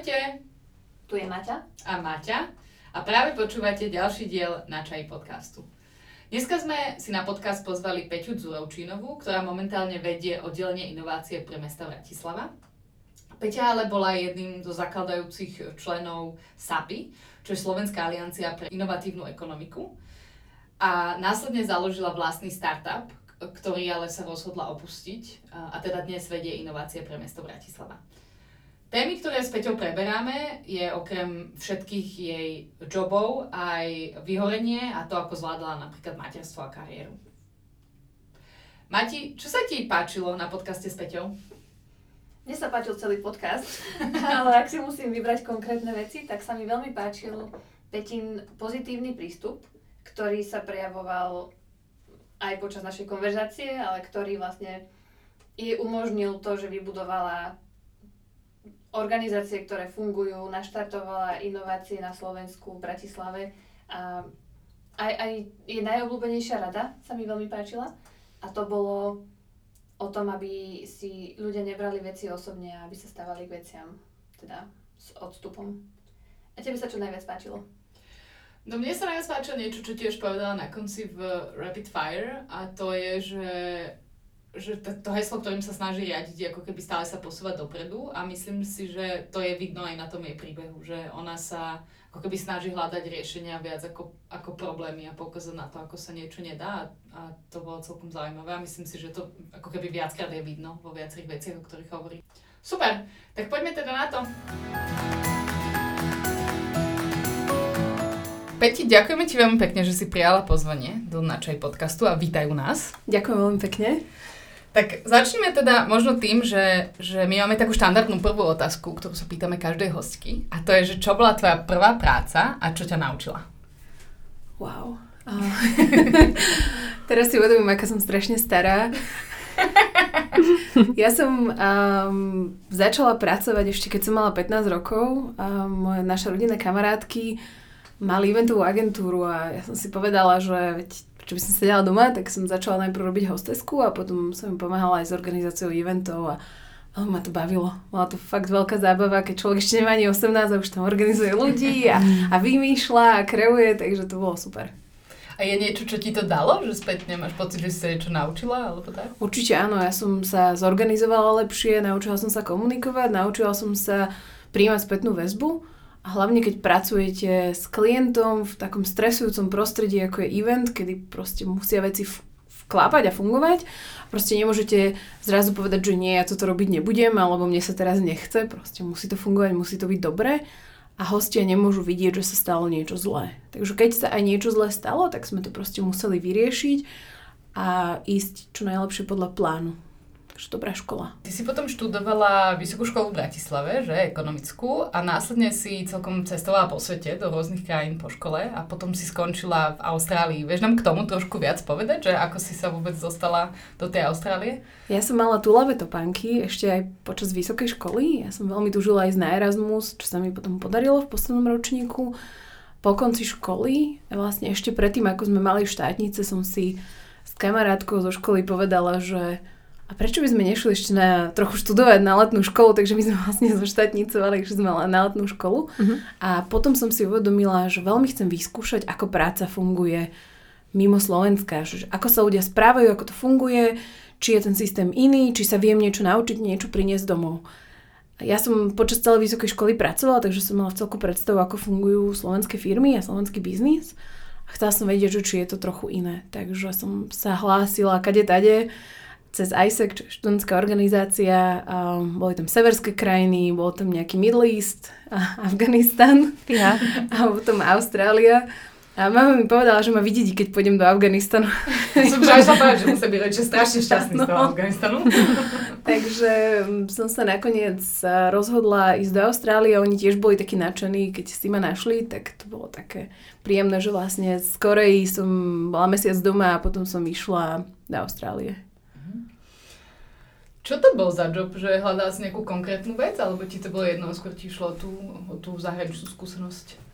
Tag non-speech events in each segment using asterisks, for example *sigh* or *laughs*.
Ahojte! Tu je Maťa. A Maťa. A práve počúvate ďalší diel na čaj podcastu. Dneska sme si na podcast pozvali Peťu Dzurovčínovú, ktorá momentálne vedie oddelenie inovácie pre mesta Bratislava. Peťa ale bola jedným zo zakladajúcich členov SAPI, čo je Slovenská aliancia pre inovatívnu ekonomiku. A následne založila vlastný startup, ktorý ale sa rozhodla opustiť a teda dnes vedie inovácie pre mesto Bratislava. Témy, ktoré s Peťou preberáme, je okrem všetkých jej jobov aj vyhorenie a to, ako zvládala napríklad materstvo a kariéru. Mati, čo sa ti páčilo na podcaste s Peťou? Mne sa páčil celý podcast, *laughs* ale ak si musím vybrať konkrétne veci, tak sa mi veľmi páčil Petin pozitívny prístup, ktorý sa prejavoval aj počas našej konverzácie, ale ktorý vlastne jej umožnil to, že vybudovala organizácie, ktoré fungujú, naštartovala inovácie na Slovensku, v Bratislave. A aj, aj je najobľúbenejšia rada sa mi veľmi páčila. A to bolo o tom, aby si ľudia nebrali veci osobne a aby sa stávali k veciam teda s odstupom. A tebe sa čo najviac páčilo? No mne sa najviac páčilo niečo, čo tiež povedala na konci v Rapid Fire a to je, že že to, to heslo, ktorým sa snaží riadiť, ako keby stále sa posúvať dopredu a myslím si, že to je vidno aj na tom jej príbehu, že ona sa ako keby snaží hľadať riešenia viac ako, ako problémy a poukázať na to, ako sa niečo nedá a, a to bolo celkom zaujímavé a myslím si, že to ako keby viackrát je vidno vo viacerých veciach, o ktorých hovorí. Super, tak poďme teda na to. Peti, ďakujeme ti veľmi pekne, že si prijala pozvanie do Načaj podcastu a vítajú nás. Ďakujem veľmi pekne. Tak začneme teda možno tým, že, že my máme takú štandardnú prvú otázku, ktorú sa pýtame každej hostky. A to je, že čo bola tvoja prvá práca a čo ťa naučila? Wow. *laughs* Teraz si uvedomím, aká som strašne stará. ja som um, začala pracovať ešte keď som mala 15 rokov. Um, moja, naša kamarátky mali eventovú agentúru a ja som si povedala, že veď čo by som sedela doma, tak som začala najprv robiť hostesku a potom som im pomáhala aj s organizáciou eventov a ale ma to bavilo. Bola to fakt veľká zábava, keď človek ešte nemá ani 18 a už tam organizuje ľudí a, a vymýšľa a kreuje, takže to bolo super. A je niečo, čo ti to dalo? Že späť nemáš pocit, že si sa niečo naučila? Alebo tak? Určite áno, ja som sa zorganizovala lepšie, naučila som sa komunikovať, naučila som sa príjmať spätnú väzbu a hlavne keď pracujete s klientom v takom stresujúcom prostredí, ako je event, kedy proste musia veci vklápať a fungovať. Proste nemôžete zrazu povedať, že nie, ja toto robiť nebudem, alebo mne sa teraz nechce. Proste musí to fungovať, musí to byť dobré a hostia nemôžu vidieť, že sa stalo niečo zlé. Takže keď sa aj niečo zlé stalo, tak sme to proste museli vyriešiť a ísť čo najlepšie podľa plánu. Takže dobrá škola. Ty si potom študovala vysokú školu v Bratislave, že ekonomickú a následne si celkom cestovala po svete do rôznych krajín po škole a potom si skončila v Austrálii. Vieš nám k tomu trošku viac povedať, že ako si sa vôbec dostala do tej Austrálie? Ja som mala túlavé topánky ešte aj počas vysokej školy. Ja som veľmi tužila aj na Erasmus, čo sa mi potom podarilo v poslednom ročníku. Po konci školy, vlastne ešte predtým, ako sme mali štátnice, som si s kamarátkou zo školy povedala, že a prečo by sme nešli ešte na trochu študovať na letnú školu, takže my sme vlastne zoštátnicovali, že sme na letnú školu. Uh-huh. A potom som si uvedomila, že veľmi chcem vyskúšať, ako práca funguje mimo Slovenska, že ako sa ľudia správajú, ako to funguje, či je ten systém iný, či sa viem niečo naučiť, niečo priniesť domov. Ja som počas celej vysokej školy pracovala, takže som mala v celku predstavu, ako fungujú slovenské firmy a slovenský biznis. A chcela som vedieť, že či je to trochu iné. Takže som sa hlásila kade tade cez ISEC, študentská organizácia, um, boli tam severské krajiny, bol tam nejaký Middle East, a *laughs* Afganistan ja. a potom Austrália. A mama mi povedala, že ma vidí, keď pôjdem do Afganistanu. Som sa povedať, že musí byť rodičia strašne šťastný no. z toho Afganistanu. *laughs* Takže som sa nakoniec rozhodla ísť do Austrálie. Oni tiež boli takí nadšení, keď si ma našli, tak to bolo také príjemné, že vlastne z Koreji som bola mesiac doma a potom som išla do Austrálie. Čo to bol za job? Že hľadal si nejakú konkrétnu vec? Alebo ti to bolo jedno, skôr ti išlo tú, tú zahraničnú skúsenosť?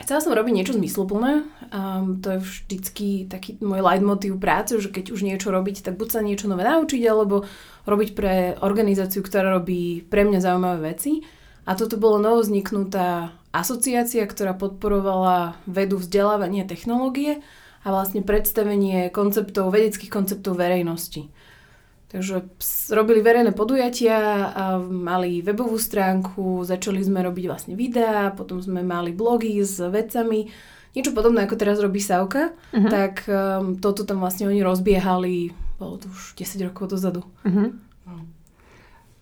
Chcela som robiť niečo zmysluplné. Um, to je vždycky taký môj leitmotív práce, že keď už niečo robiť, tak buď sa niečo nové naučiť, alebo robiť pre organizáciu, ktorá robí pre mňa zaujímavé veci. A toto bolo novozniknutá asociácia, ktorá podporovala vedu, vzdelávanie, technológie a vlastne predstavenie konceptov, vedeckých konceptov verejnosti. Takže robili verejné podujatia, a mali webovú stránku, začali sme robiť vlastne videá, potom sme mali blogy s vedcami, niečo podobné ako teraz robí Sauka, uh-huh. tak um, toto tam vlastne oni rozbiehali, bolo to už 10 rokov dozadu. Uh-huh.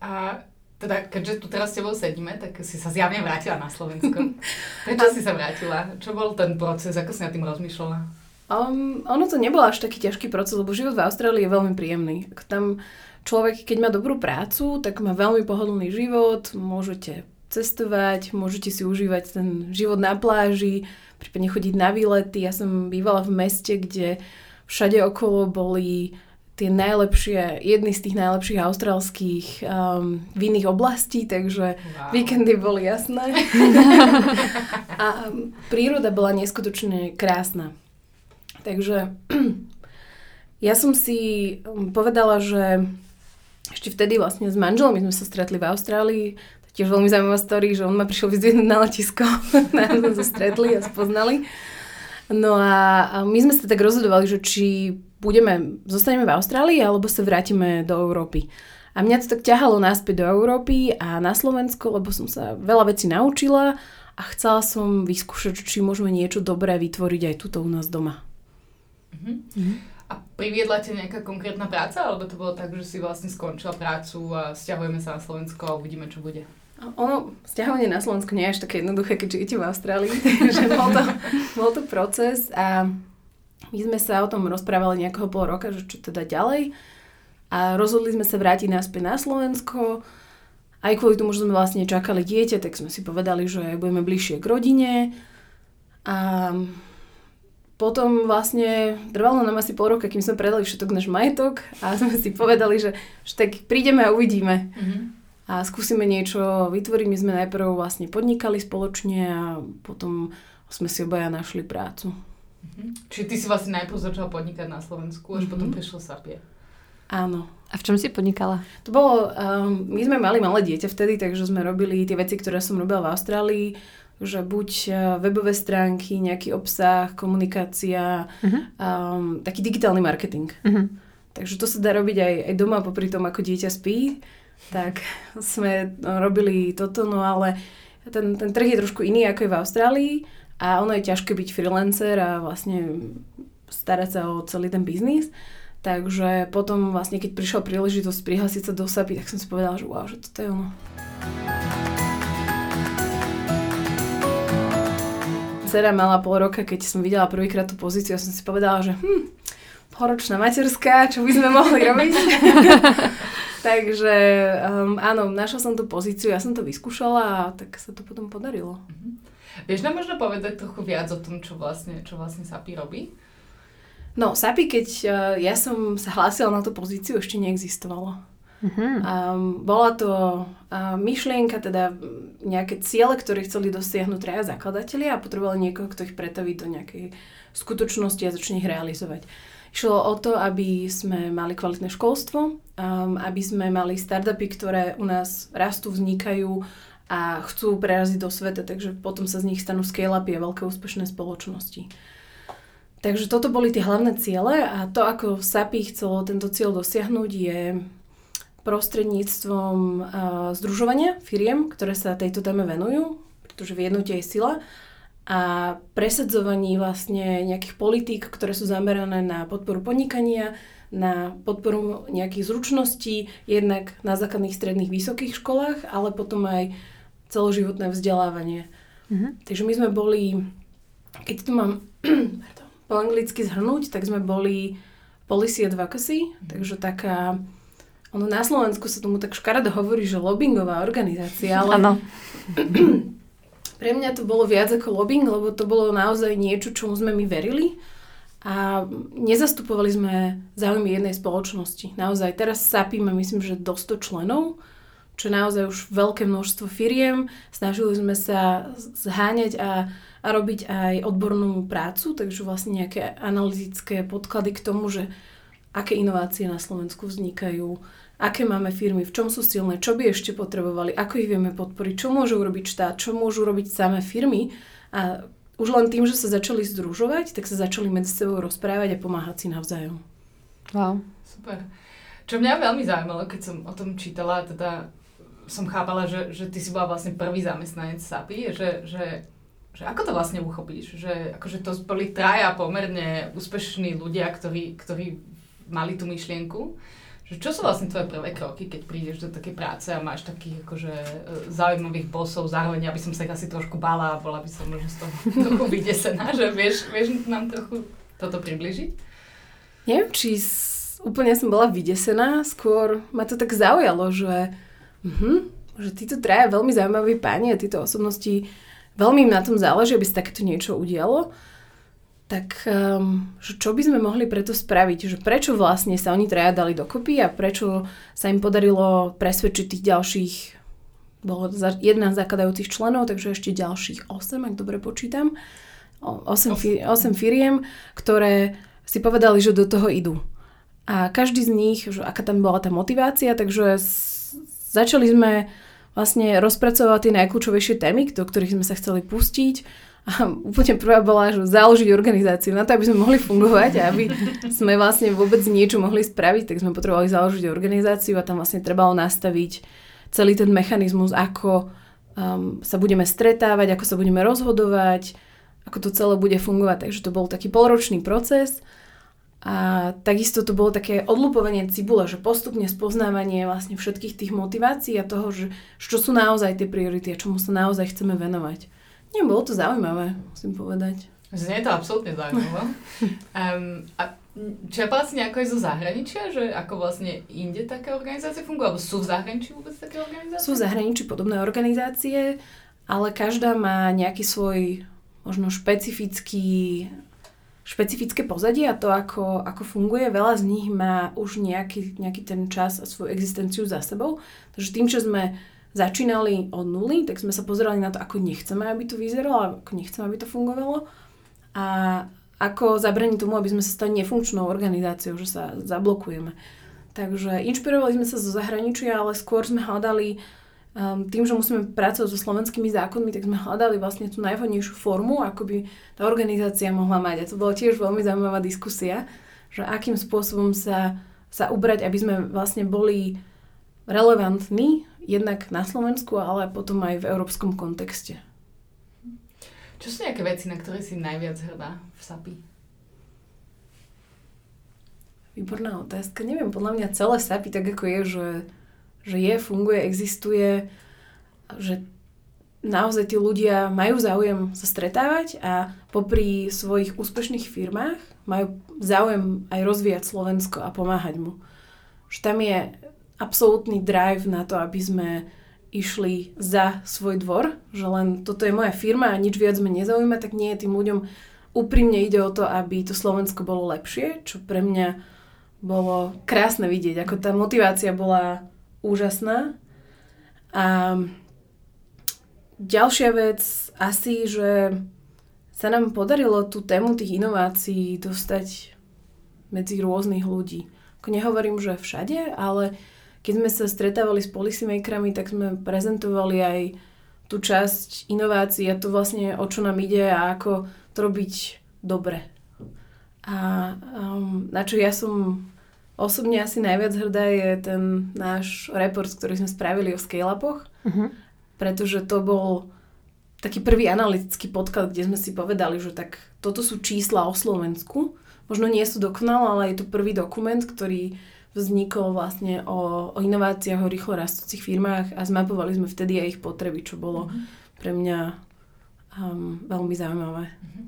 A teda, keďže tu teraz s tebou sedíme, tak si sa zjavne vrátila na Slovensko. *laughs* Prečo si sa vrátila? Čo bol ten proces? Ako si na tým rozmýšľala? Um, ono to nebol až taký ťažký proces, lebo život v Austrálii je veľmi príjemný. Tam človek, keď má dobrú prácu, tak má veľmi pohodlný život, môžete cestovať, môžete si užívať ten život na pláži, prípadne chodiť na výlety. Ja som bývala v meste, kde všade okolo boli tie najlepšie, jedny z tých najlepších austrálskych um, vinných oblastí, takže wow. víkendy boli jasné. *laughs* a um, príroda bola neskutočne krásna. Takže *clears throat* ja som si um, povedala, že ešte vtedy vlastne s manželom my sme sa stretli v Austrálii. To tiež veľmi zaujímavá story, že on ma prišiel vyzvihnúť na letisko. *laughs* Nám sme sa stretli a spoznali. No a my sme sa tak rozhodovali, že či budeme, zostaneme v Austrálii alebo sa vrátime do Európy. A mňa to tak ťahalo naspäť do Európy a na Slovensko, lebo som sa veľa vecí naučila a chcela som vyskúšať, či môžeme niečo dobré vytvoriť aj tuto u nás doma. Uh-huh. A priviedla ťa nejaká konkrétna práca, alebo to bolo tak, že si vlastne skončila prácu a stiahujeme sa na Slovensko a uvidíme, čo bude? Ono, stiahovanie na Slovensko nie je až také jednoduché, keď žijete v Austrálii, *laughs* takže bol to, bol to proces a my sme sa o tom rozprávali nejakého pol roka, že čo teda ďalej a rozhodli sme sa vrátiť naspäť na Slovensko. Aj kvôli tomu, že sme vlastne čakali dieťa, tak sme si povedali, že budeme bližšie k rodine a potom vlastne trvalo nám asi pol roka, kým sme predali všetok náš majetok a *laughs* sme si povedali, že, že tak prídeme a uvidíme. Mm-hmm. A skúsime niečo vytvoriť. My sme najprv vlastne podnikali spoločne a potom sme si obaja našli prácu. Mm-hmm. Čiže ty si vlastne najprv začala podnikať na Slovensku, až mm-hmm. potom prišlo Sapie. Áno. A v čom si podnikala? To bolo, um, my sme mali malé dieťa vtedy, takže sme robili tie veci, ktoré som robila v Austrálii že buď e, webové stránky, nejaký obsah, komunikácia, uh-huh. um, taký digitálny marketing. Uh-huh. Takže to sa dá robiť aj, aj doma popri tom, ako dieťa spí. Tak sme robili toto, no ale ten, ten trh je trošku iný, ako je v Austrálii a ono je ťažké byť freelancer a vlastne starať sa o celý ten biznis. Takže potom vlastne, keď prišla príležitosť prihlásiť sa do SAPI, tak som si povedala, že wow, že toto je ono. Dcera mala pol roka, keď som videla prvýkrát tú pozíciu, ja som si povedala, že hm, poročná materská, čo by sme mohli robiť. *laughs* Takže um, áno, našla som tú pozíciu, ja som to vyskúšala a tak sa to potom podarilo. Mm-hmm. Vieš nám možno povedať trochu viac o tom, čo vlastne, čo vlastne SAPI robí? No, SAPI, keď uh, ja som sa hlásila na tú pozíciu, ešte neexistovalo. Uh-huh. Um, bola to uh, myšlienka, teda nejaké ciele, ktoré chceli dosiahnuť traja zakladatelia a potrebovali niekoho, kto ich pretaví do nejakej skutočnosti a začne ich realizovať. Išlo o to, aby sme mali kvalitné školstvo, um, aby sme mali startupy, ktoré u nás rastú, vznikajú a chcú preraziť do sveta, takže potom sa z nich stanú scale-upy a veľké úspešné spoločnosti. Takže toto boli tie hlavné ciele a to, ako SAPI chcelo tento cieľ dosiahnuť, je prostredníctvom uh, združovania firiem, ktoré sa tejto téme venujú, pretože v jednote je sila a presadzovaní vlastne nejakých politík, ktoré sú zamerané na podporu podnikania, na podporu nejakých zručností, jednak na základných stredných vysokých školách, ale potom aj celoživotné vzdelávanie. Mm-hmm. Takže my sme boli, keď to mám *clears throat* po anglicky zhrnúť, tak sme boli policy advocacy, mm-hmm. takže taká ono na Slovensku sa tomu tak škaredo hovorí, že lobbyingová organizácia, ale... Áno. *clears throat* Pre mňa to bolo viac ako lobbying, lebo to bolo naozaj niečo, čomu sme my verili a nezastupovali sme záujmy jednej spoločnosti. Naozaj, teraz SAPI má myslím, že do 100 členov, čo je naozaj už veľké množstvo firiem. Snažili sme sa zháňať a, a robiť aj odbornú prácu, takže vlastne nejaké analytické podklady k tomu, že aké inovácie na Slovensku vznikajú, aké máme firmy, v čom sú silné, čo by ešte potrebovali, ako ich vieme podporiť, čo môžu urobiť štát, čo môžu robiť samé firmy. A už len tým, že sa začali združovať, tak sa začali medzi sebou rozprávať a pomáhať si navzájom. Wow. Super. Čo mňa veľmi zaujímalo, keď som o tom čítala, teda som chápala, že, že ty si bola vlastne prvý zamestnanec SAPI, že, že, že ako to vlastne uchopíš? Že akože to boli traja pomerne úspešní ľudia, ktorí, ktorí mali tú myšlienku. Že čo sú vlastne tvoje prvé kroky, keď prídeš do takej práce a máš takých akože e, zaujímavých bosov, zároveň aby som sa asi trošku bála a bola by som možno z toho *laughs* trochu vydesená, že vieš, vieš nám trochu toto približiť? Neviem, či úplne som bola vydesená, skôr ma to tak zaujalo, že Uh-huh. Že títo traja veľmi zaujímaví páni a títo osobnosti veľmi im na tom záleží, aby sa takéto niečo udialo. Tak um, že čo by sme mohli preto spraviť? Že prečo vlastne sa oni traja dali dokopy a prečo sa im podarilo presvedčiť tých ďalších bolo 11 zakladajúcich členov, takže ešte ďalších 8, ak dobre počítam. 8, fi- 8 firiem, ktoré si povedali, že do toho idú. A každý z nich, že aká tam bola tá motivácia, takže Začali sme vlastne rozpracovať tie najkľúčovejšie témy, do ktorých sme sa chceli pustiť. A úplne prvá bola, že založiť organizáciu. Na to, aby sme mohli fungovať a aby sme vlastne vôbec niečo mohli spraviť, tak sme potrebovali založiť organizáciu a tam vlastne trebalo nastaviť celý ten mechanizmus, ako um, sa budeme stretávať, ako sa budeme rozhodovať, ako to celé bude fungovať. Takže to bol taký polročný proces a takisto to bolo také odlupovanie cibule, že postupne spoznávanie vlastne všetkých tých motivácií a toho, že čo sú naozaj tie priority a čomu sa naozaj chceme venovať. Nie, bolo to zaujímavé, musím povedať. Znie to absolútne zaujímavé. um, a čerpala si nejako aj zo zahraničia, že ako vlastne inde také organizácie fungujú, alebo sú v zahraničí vôbec také organizácie? Sú v zahraničí podobné organizácie, ale každá má nejaký svoj možno špecifický špecifické pozadie a to, ako, ako funguje. Veľa z nich má už nejaký, nejaký ten čas a svoju existenciu za sebou. Takže tým, že sme začínali od nuly, tak sme sa pozerali na to, ako nechceme, aby to vyzeralo, ako nechceme, aby to fungovalo a ako zabraniť tomu, aby sme sa stali nefunkčnou organizáciou, že sa zablokujeme. Takže inšpirovali sme sa zo zahraničia, ale skôr sme hľadali um, tým, že musíme pracovať so slovenskými zákonmi, tak sme hľadali vlastne tú najvhodnejšiu formu, ako by tá organizácia mohla mať. A to bola tiež veľmi zaujímavá diskusia, že akým spôsobom sa, sa ubrať, aby sme vlastne boli relevantní jednak na Slovensku, ale potom aj v európskom kontexte. Čo sú nejaké veci, na ktoré si najviac hrdá v SAPI? Výborná otázka. Neviem, podľa mňa celé SAPI tak ako je, že že je, funguje, existuje, že naozaj tí ľudia majú záujem sa stretávať a popri svojich úspešných firmách majú záujem aj rozvíjať Slovensko a pomáhať mu. Že tam je absolútny drive na to, aby sme išli za svoj dvor, že len toto je moja firma a nič viac ma nezaujíma, tak nie, tým ľuďom úprimne ide o to, aby to Slovensko bolo lepšie, čo pre mňa bolo krásne vidieť, ako tá motivácia bola úžasná. A ďalšia vec asi, že sa nám podarilo tú tému tých inovácií dostať medzi rôznych ľudí. Nehovorím, že všade, ale keď sme sa stretávali s policymakerami, tak sme prezentovali aj tú časť inovácií a to vlastne o čo nám ide a ako to robiť dobre. A um, na čo ja som Osobne asi najviac hrdá je ten náš report, ktorý sme spravili o scale-upoch, uh-huh. pretože to bol taký prvý analytický podklad, kde sme si povedali, že tak toto sú čísla o Slovensku. Možno nie sú dokonalé, ale je to prvý dokument, ktorý vznikol vlastne o, o inováciách, o rýchlo rastúcich firmách a zmapovali sme vtedy aj ich potreby, čo bolo uh-huh. pre mňa um, veľmi zaujímavé. Uh-huh.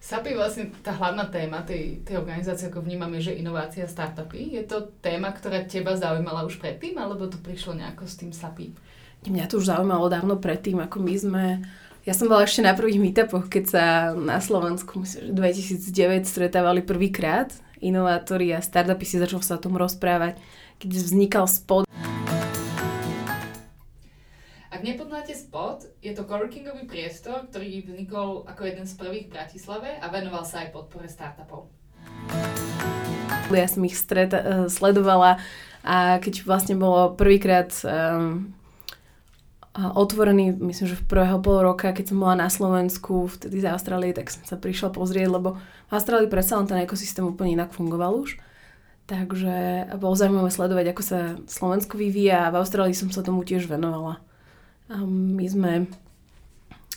SAP je vlastne tá hlavná téma tej, tej organizácie, ako vnímam, je, že inovácia startupy. Je to téma, ktorá teba zaujímala už predtým, alebo to prišlo nejako s tým SAPI? Mňa to už zaujímalo dávno predtým, ako my sme... Ja som bola ešte na prvých meetupoch, keď sa na Slovensku, myslím, že 2009 stretávali prvýkrát inovátori a startupy si začal sa o tom rozprávať, keď vznikal spod ak nepoznáte Spot, je to coworkingový priestor, ktorý vznikol ako jeden z prvých v Bratislave a venoval sa aj podpore startupov. Ja som ich stret, uh, sledovala a keď vlastne bolo prvýkrát um, otvorený, myslím, že v prvého pol roka, keď som bola na Slovensku, vtedy z Austrálie, tak som sa prišla pozrieť, lebo v Austrálii predsa len ten ekosystém úplne inak fungoval už. Takže bolo zaujímavé sledovať, ako sa Slovensko vyvíja a v Austrálii som sa tomu tiež venovala. A my sme...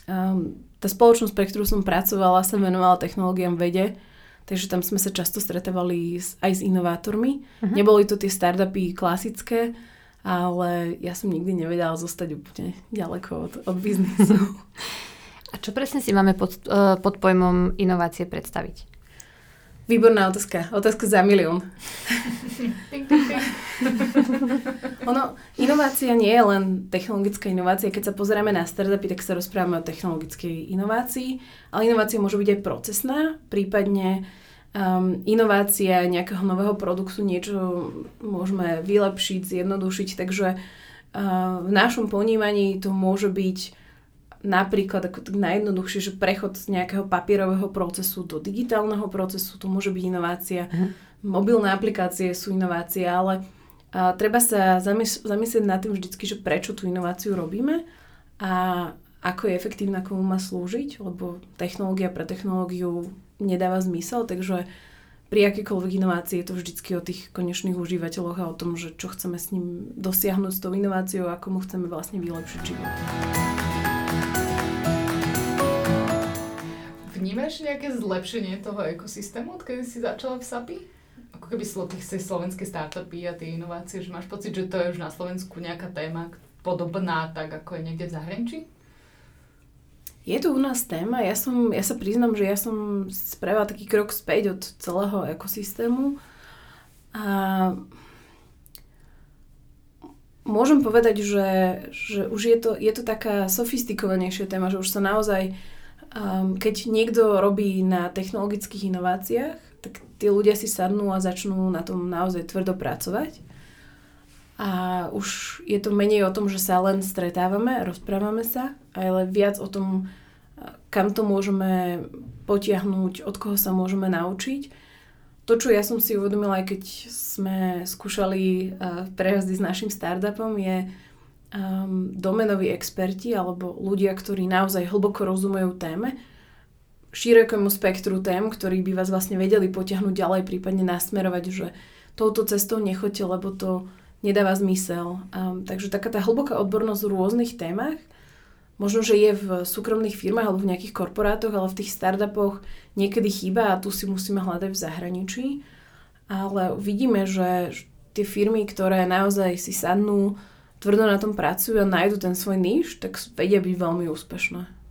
Um, tá spoločnosť, pre ktorú som pracovala, sa venovala technológiám vede, takže tam sme sa často stretávali s, aj s inovátormi. Uh-huh. Neboli to tie startupy klasické, ale ja som nikdy nevedela zostať úplne ďaleko od, od biznisu. *laughs* *laughs* A čo presne si máme pod, uh, pod pojmom inovácie predstaviť? Výborná otázka. Otázka za milión. *laughs* ono, inovácia nie je len technologická inovácia. Keď sa pozeráme na startupy, tak sa rozprávame o technologickej inovácii, ale inovácia môže byť aj procesná, prípadne um, inovácia nejakého nového produktu, niečo môžeme vylepšiť, zjednodušiť, takže uh, v našom ponímaní to môže byť napríklad ako tak najjednoduchšie, že prechod z nejakého papierového procesu do digitálneho procesu, to môže byť inovácia. Uh-huh. Mobilné aplikácie sú inovácie, ale a, treba sa zamys- zamyslieť nad tým vždycky, že prečo tú inováciu robíme a ako je efektívna, komu má slúžiť, lebo technológia pre technológiu nedáva zmysel, takže pri akýkoľvek inovácii je to vždycky o tých konečných užívateľoch a o tom, že čo chceme s ním dosiahnuť s tou inováciou a ako mu chceme vlastne vylepšiť život. Vnímaš nejaké zlepšenie toho ekosystému, odkedy si začala v SAPI? Ako keby sú tie slovenské startupy a tie inovácie, že máš pocit, že to je už na Slovensku nejaká téma podobná, tak ako je niekde v zahraničí? Je to u nás téma. Ja, som, ja sa priznam, že ja som spravila taký krok späť od celého ekosystému. A môžem povedať, že, že už je to, je to taká sofistikovanejšia téma, že už sa naozaj Um, keď niekto robí na technologických inováciách, tak tí ľudia si sadnú a začnú na tom naozaj tvrdo pracovať. A už je to menej o tom, že sa len stretávame, rozprávame sa, ale viac o tom, kam to môžeme potiahnuť, od koho sa môžeme naučiť. To, čo ja som si uvedomila, aj keď sme skúšali uh, prejazdy s našim startupom, je, um, domenoví experti alebo ľudia, ktorí naozaj hlboko rozumejú téme, širokému spektru tém, ktorí by vás vlastne vedeli potiahnuť ďalej, prípadne nasmerovať, že touto cestou nechoďte, lebo to nedáva zmysel. Um, takže taká tá hlboká odbornosť v rôznych témach, možno, že je v súkromných firmách alebo v nejakých korporátoch, ale v tých startupoch niekedy chýba a tu si musíme hľadať v zahraničí. Ale vidíme, že tie firmy, ktoré naozaj si sadnú, tvrdo na tom pracujú a nájdu ten svoj níž, tak vedia byť veľmi úspešné.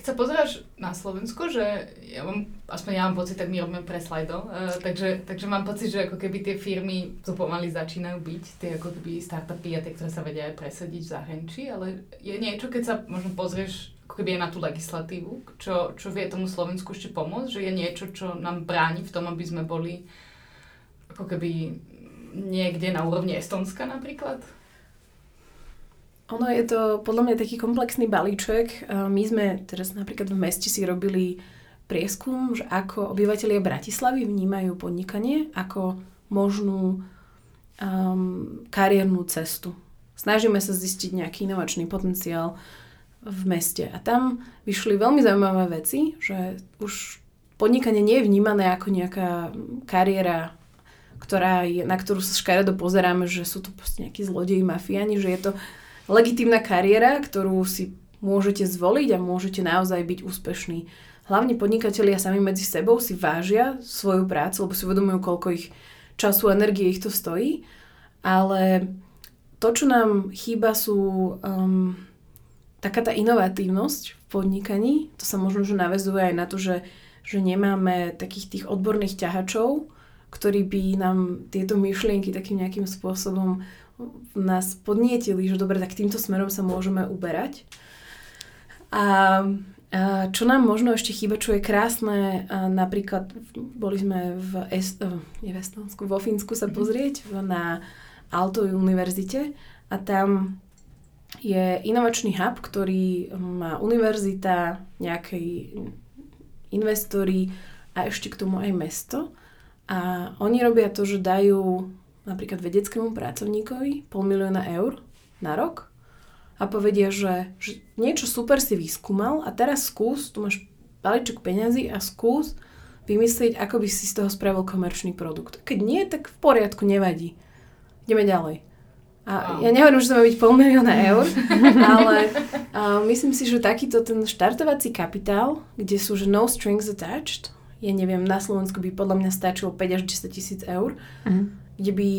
Keď sa pozeráš na Slovensko, že ja mám, aspoň ja mám pocit, tak my robíme pre slajdo, uh, takže, takže mám pocit, že ako keby tie firmy tu pomaly začínajú byť, tie ako keby startupy a tie, ktoré sa vedia aj presadiť v zahraničí, ale je niečo, keď sa možno pozrieš ako keby aj na tú legislatívu, čo, čo vie tomu Slovensku ešte pomôcť, že je niečo, čo nám bráni v tom, aby sme boli ako keby niekde na úrovni Estonska napríklad? Ono je to podľa mňa taký komplexný balíček. My sme teraz napríklad v meste si robili prieskum, že ako obyvateľia Bratislavy vnímajú podnikanie ako možnú um, kariérnu cestu. Snažíme sa zistiť nejaký inovačný potenciál v meste. A tam vyšli veľmi zaujímavé veci, že už podnikanie nie je vnímané ako nejaká kariéra ktorá je, na ktorú sa škaredo pozeráme, že sú to proste nejakí zlodeji, mafiáni, že je to legitímna kariéra, ktorú si môžete zvoliť a môžete naozaj byť úspešní. Hlavne podnikatelia sami medzi sebou si vážia svoju prácu, lebo si uvedomujú, koľko ich času a energie ich to stojí. Ale to, čo nám chýba, sú um, taká tá inovatívnosť v podnikaní. To sa možno, že navezuje aj na to, že, že nemáme takých tých odborných ťahačov, ktorí by nám tieto myšlienky takým nejakým spôsobom nás podnietili, že dobre, tak týmto smerom sa môžeme uberať. A, čo nám možno ešte chýba, čo je krásne, napríklad boli sme v, Est, nie v Estonsku, vo Fínsku sa mhm. pozrieť na Alto univerzite a tam je inovačný hub, ktorý má univerzita, nejakej investori a ešte k tomu aj mesto A oni robia to, že dajú napríklad vedeckému pracovníkovi pol milióna eur na rok a povedia, že, že niečo super si vyskúmal a teraz skús, tu máš balíček peňazí a skús vymyslieť, ako by si z toho spravil komerčný produkt. Keď nie, tak v poriadku, nevadí. Ideme ďalej. A ja nehovorím, že to má byť pol milióna eur, *laughs* ale a myslím si, že takýto ten štartovací kapitál, kde sú že no strings attached, ja neviem, na Slovensku by podľa mňa stačilo 5 až 10 tisíc eur, uh-huh. Kde by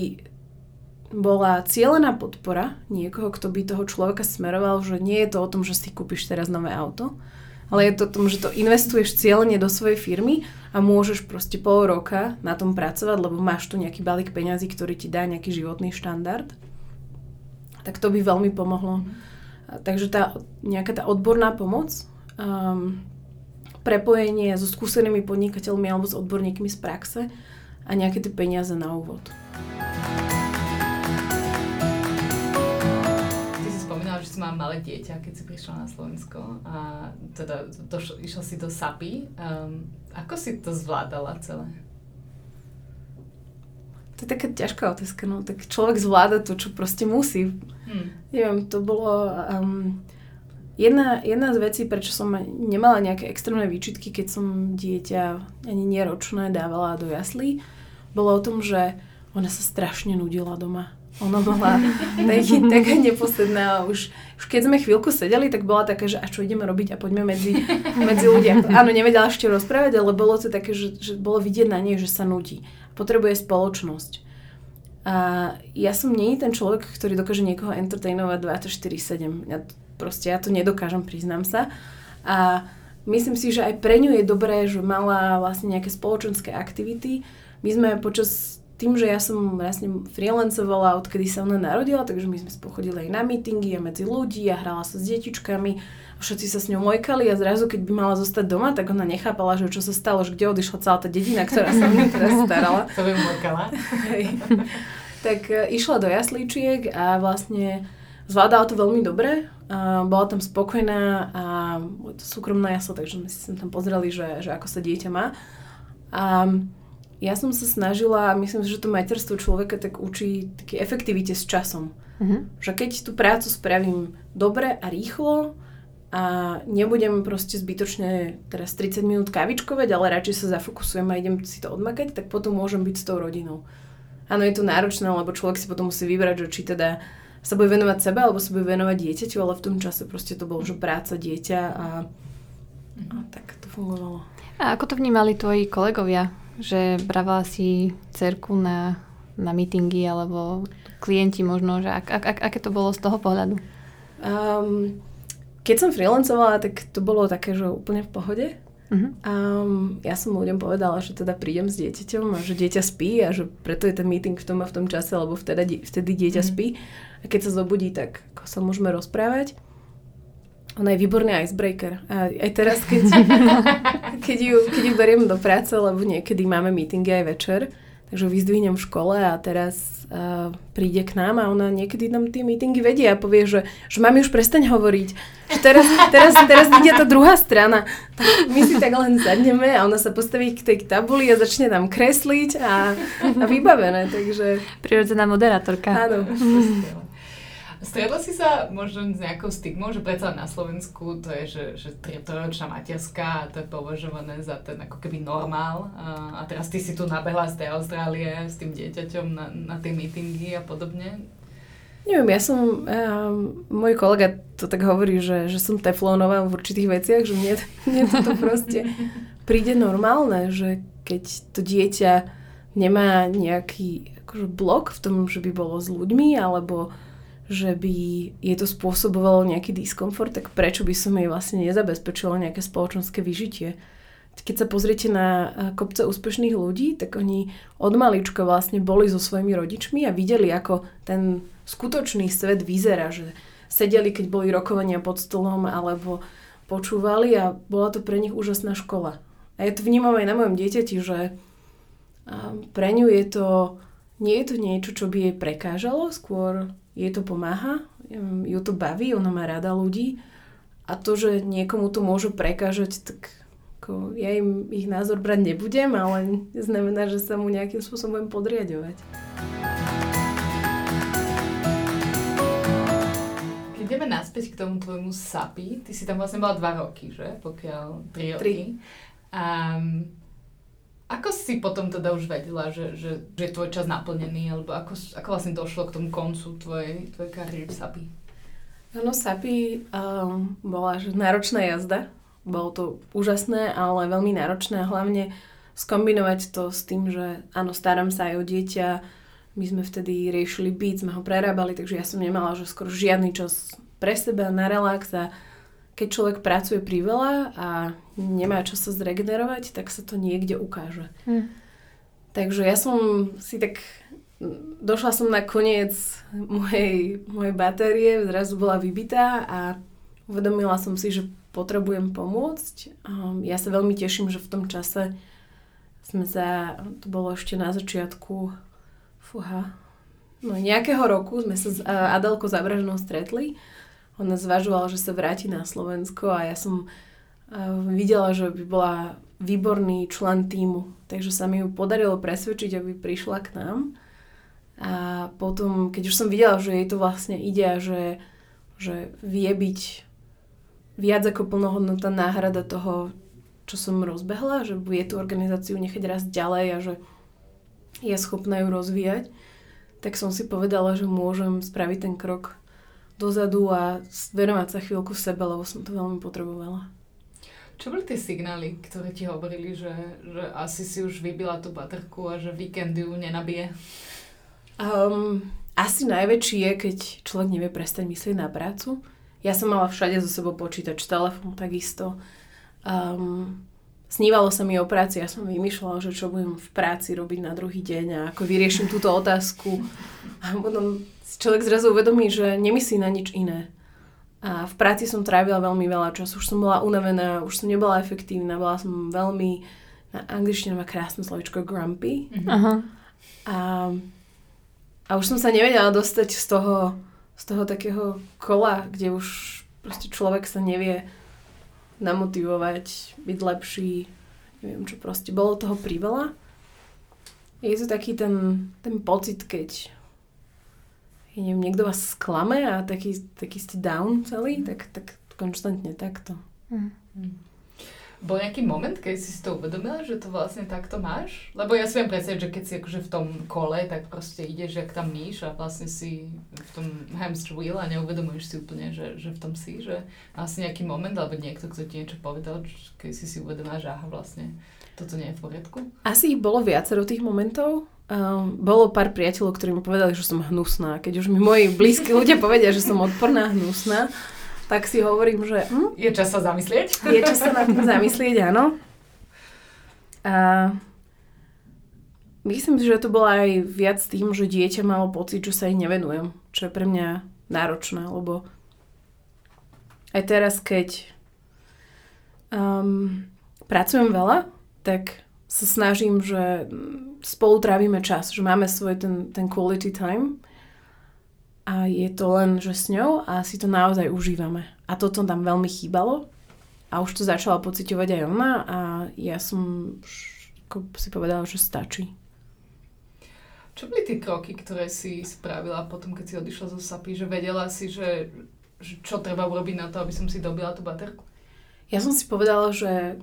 bola cieľená podpora niekoho, kto by toho človeka smeroval, že nie je to o tom, že si kúpiš teraz nové auto, ale je to o tom, že to investuješ cieľene do svojej firmy a môžeš proste pol roka na tom pracovať, lebo máš tu nejaký balík peňazí, ktorý ti dá nejaký životný štandard. Tak to by veľmi pomohlo. Takže tá nejaká tá odborná pomoc, um, prepojenie so skúsenými podnikateľmi alebo s odborníkmi z praxe a nejaké tie peniaze na úvod. Ty si spomínala, že si mala malé dieťa, keď si prišla na Slovensko a teda došlo, išla si do SAPI. Um, ako si to zvládala celé? To je taká ťažká otázka, no. Tak človek zvláda to, čo proste musí. Hmm. Neviem, to bolo... Um, Jedna, jedna z vecí, prečo som nemala nejaké extrémne výčitky, keď som dieťa ani neročné dávala do jaslí, bolo o tom, že ona sa strašne nudila doma. Ona bola *laughs* taký, taká neposledná. Už, už keď sme chvíľku sedeli, tak bola taká, že a čo ideme robiť a poďme medzi, medzi ľudia. Áno, nevedela ešte rozprávať, ale bolo to také, že, že bolo vidieť na nej, že sa nudí. Potrebuje spoločnosť. A ja som nie ten človek, ktorý dokáže niekoho entertainovať 24-7. Ja Proste ja to nedokážem, priznám sa. A myslím si, že aj pre ňu je dobré, že mala vlastne nejaké spoločenské aktivity. My sme počas tým, že ja som vlastne freelancovala, odkedy sa ona narodila, takže my sme spochodili aj na meetingy a medzi ľudí a hrala sa s detičkami. Všetci sa s ňou mojkali a zrazu, keď by mala zostať doma, tak ona nechápala, že čo sa stalo, že kde odišla celá tá dedina, ktorá sa mňa teraz starala. To by mojkala. tak e, išla do jaslíčiek a vlastne zvládala to veľmi dobre bola tam spokojná a to súkromná jaslo, takže sme si sem tam pozreli, že, že ako sa dieťa má. A ja som sa snažila, myslím si, že to materstvo človeka tak učí také efektivite s časom. Uh-huh. Že keď tú prácu spravím dobre a rýchlo a nebudem proste zbytočne teraz 30 minút kavičkovať, ale radšej sa zafokusujem a idem si to odmakať, tak potom môžem byť s tou rodinou. Áno, je to náročné, lebo človek si potom musí vybrať, že či teda sa bude venovať sebe alebo sa bude venovať dieťaťu, ale v tom čase proste to bolo, že práca, dieťa a, a tak to fungovalo. A ako to vnímali tvoji kolegovia? Že bravala si cerku na, na meetingy alebo klienti možno, že ak, ak, ak, aké to bolo z toho pohľadu? Um, keď som freelancovala, tak to bolo také, že úplne v pohode. Uh-huh. Um, ja som ľuďom povedala, že teda prídem s dieťaťom a že dieťa spí a že preto je ten meeting v tom a v tom čase, lebo vtedy, vtedy dieťa uh-huh. spí a keď sa zobudí, tak ako sa môžeme rozprávať. Ona je výborný icebreaker. A aj teraz, keď, *laughs* *laughs* keď, ju, keď ju beriem do práce, lebo niekedy máme meetingy aj večer, takže vyzdvihnem v škole a teraz uh, príde k nám a ona niekedy nám tie meetingy vedie a povie, že, že mami už prestaň hovoriť. Že teraz, teraz, teraz ide tá druhá strana. Tak my si tak len sadneme a ona sa postaví k tej tabuli a začne nám kresliť a, a vybavené. Takže... Prirodzená moderátorka. Áno. *laughs* Stretla si sa možno s nejakou stigmou, že predsa na Slovensku to je, že, že trojročná materská a to je považované za ten ako keby normál a, a teraz ty si tu nabehla z tej Austrálie s tým dieťaťom na, na tie meetingy a podobne. Neviem, ja som, um, môj kolega to tak hovorí, že, že som teflónová v určitých veciach, že mne, mne toto proste príde normálne, že keď to dieťa nemá nejaký akože blok v tom, že by bolo s ľuďmi, alebo že by je to spôsobovalo nejaký diskomfort, tak prečo by som jej vlastne nezabezpečila nejaké spoločenské vyžitie? Keď sa pozriete na kopce úspešných ľudí, tak oni od malička vlastne boli so svojimi rodičmi a videli, ako ten skutočný svet vyzerá, že sedeli, keď boli rokovania pod stolom alebo počúvali a bola to pre nich úžasná škola. A ja to vnímam aj na mojom dieťati, že pre ňu je to, nie je to niečo, čo by jej prekážalo, skôr jej to pomáha, ju to baví, ona má rada ľudí a to, že niekomu to môže prekážať, tak Ako, ja im ich názor brať nebudem, ale znamená, že sa mu nejakým spôsobom budem podriadovať. Keď ideme naspäť k tomu tvojmu SAPI, ty si tam vlastne bola dva roky, že? Pokiaľ, tri roky. Tri. Um, si potom teda už vedela, že, že, že je tvoj čas naplnený, alebo ako, ako vlastne došlo k tomu koncu tvojej, tvojej kariéry v SAPI? Áno, SAPI um, bola že náročná jazda. Bolo to úžasné, ale veľmi náročné a hlavne skombinovať to s tým, že áno, starám sa aj o dieťa, my sme vtedy riešili byt, sme ho prerábali, takže ja som nemala že skoro žiadny čas pre seba, na relax a keď človek pracuje priveľa a nemá čas sa zregenerovať, tak sa to niekde ukáže. Hm. Takže ja som si tak... Došla som na koniec mojej, mojej batérie, zrazu bola vybitá a uvedomila som si, že potrebujem pomôcť. Um, ja sa veľmi teším, že v tom čase sme sa, to bolo ešte na začiatku, fúha, no nejakého roku sme sa s Adelkou Zabražnou stretli. Ona zvažovala, že sa vráti na Slovensko a ja som uh, videla, že by bola výborný člen týmu. Takže sa mi ju podarilo presvedčiť, aby prišla k nám. A potom, keď už som videla, že jej to vlastne ide a že, že vie byť viac ako plnohodnotná náhrada toho, čo som rozbehla, že bude tú organizáciu nechať raz ďalej a že je schopná ju rozvíjať, tak som si povedala, že môžem spraviť ten krok dozadu a venovať sa chvíľku sebe, lebo som to veľmi potrebovala. Čo boli tie signály, ktoré ti hovorili, že, že asi si už vybila tú baterku a že víkend ju nenabije? Um, asi najväčší je, keď človek nevie prestať myslieť na prácu ja som mala všade so sebou počítač, telefón takisto. Um, snívalo sa mi o práci, ja som vymýšľala, že čo budem v práci robiť na druhý deň a ako vyrieším túto otázku. A potom človek zrazu uvedomí, že nemyslí na nič iné. A v práci som trávila veľmi veľa času, už som bola unavená, už som nebola efektívna, bola som veľmi, na angličtine má krásne slovičko grumpy. Aha. A, a už som sa nevedela dostať z toho z toho takého kola, kde už proste človek sa nevie namotivovať, byť lepší, neviem čo proste, bolo toho priveľa. Je to taký ten, ten pocit, keď ja neviem, niekto vás sklame a taký, taký ste down celý, tak, tak konštantne takto. Hm. Bol nejaký moment, keď si si to uvedomila, že to vlastne takto máš? Lebo ja si viem predstaviť, že keď si akože v tom kole, tak proste ideš jak tam myš a vlastne si v tom hamster wheel a neuvedomuješ si úplne, že, že v tom si, že má si nejaký moment alebo niekto, kto ti niečo povedal, keď si si uvedomila, že aha, vlastne toto nie je v poriadku? Asi ich bolo viacero tých momentov. Um, bolo pár priateľov, ktorí mi povedali, že som hnusná. Keď už mi moji blízki ľudia povedia, že som odporná, hnusná, tak si hovorím, že... Hm? Je čas sa zamyslieť? Je čas sa na tým zamyslieť, áno. A myslím si, že to bolo aj viac tým, že dieťa malo pocit, že sa jej nevenujem, čo je pre mňa náročné, lebo aj teraz, keď um, pracujem veľa, tak sa snažím, že spolu trávime čas, že máme svoj ten, ten quality time a je to len, že s ňou a si to naozaj užívame. A toto tam veľmi chýbalo a už to začala pociťovať aj ona a ja som ako si povedala, že stačí. Čo boli tie kroky, ktoré si spravila potom, keď si odišla zo SAPy, že vedela si, že, že čo treba urobiť na to, aby som si dobila tú baterku? Ja som si povedala, že,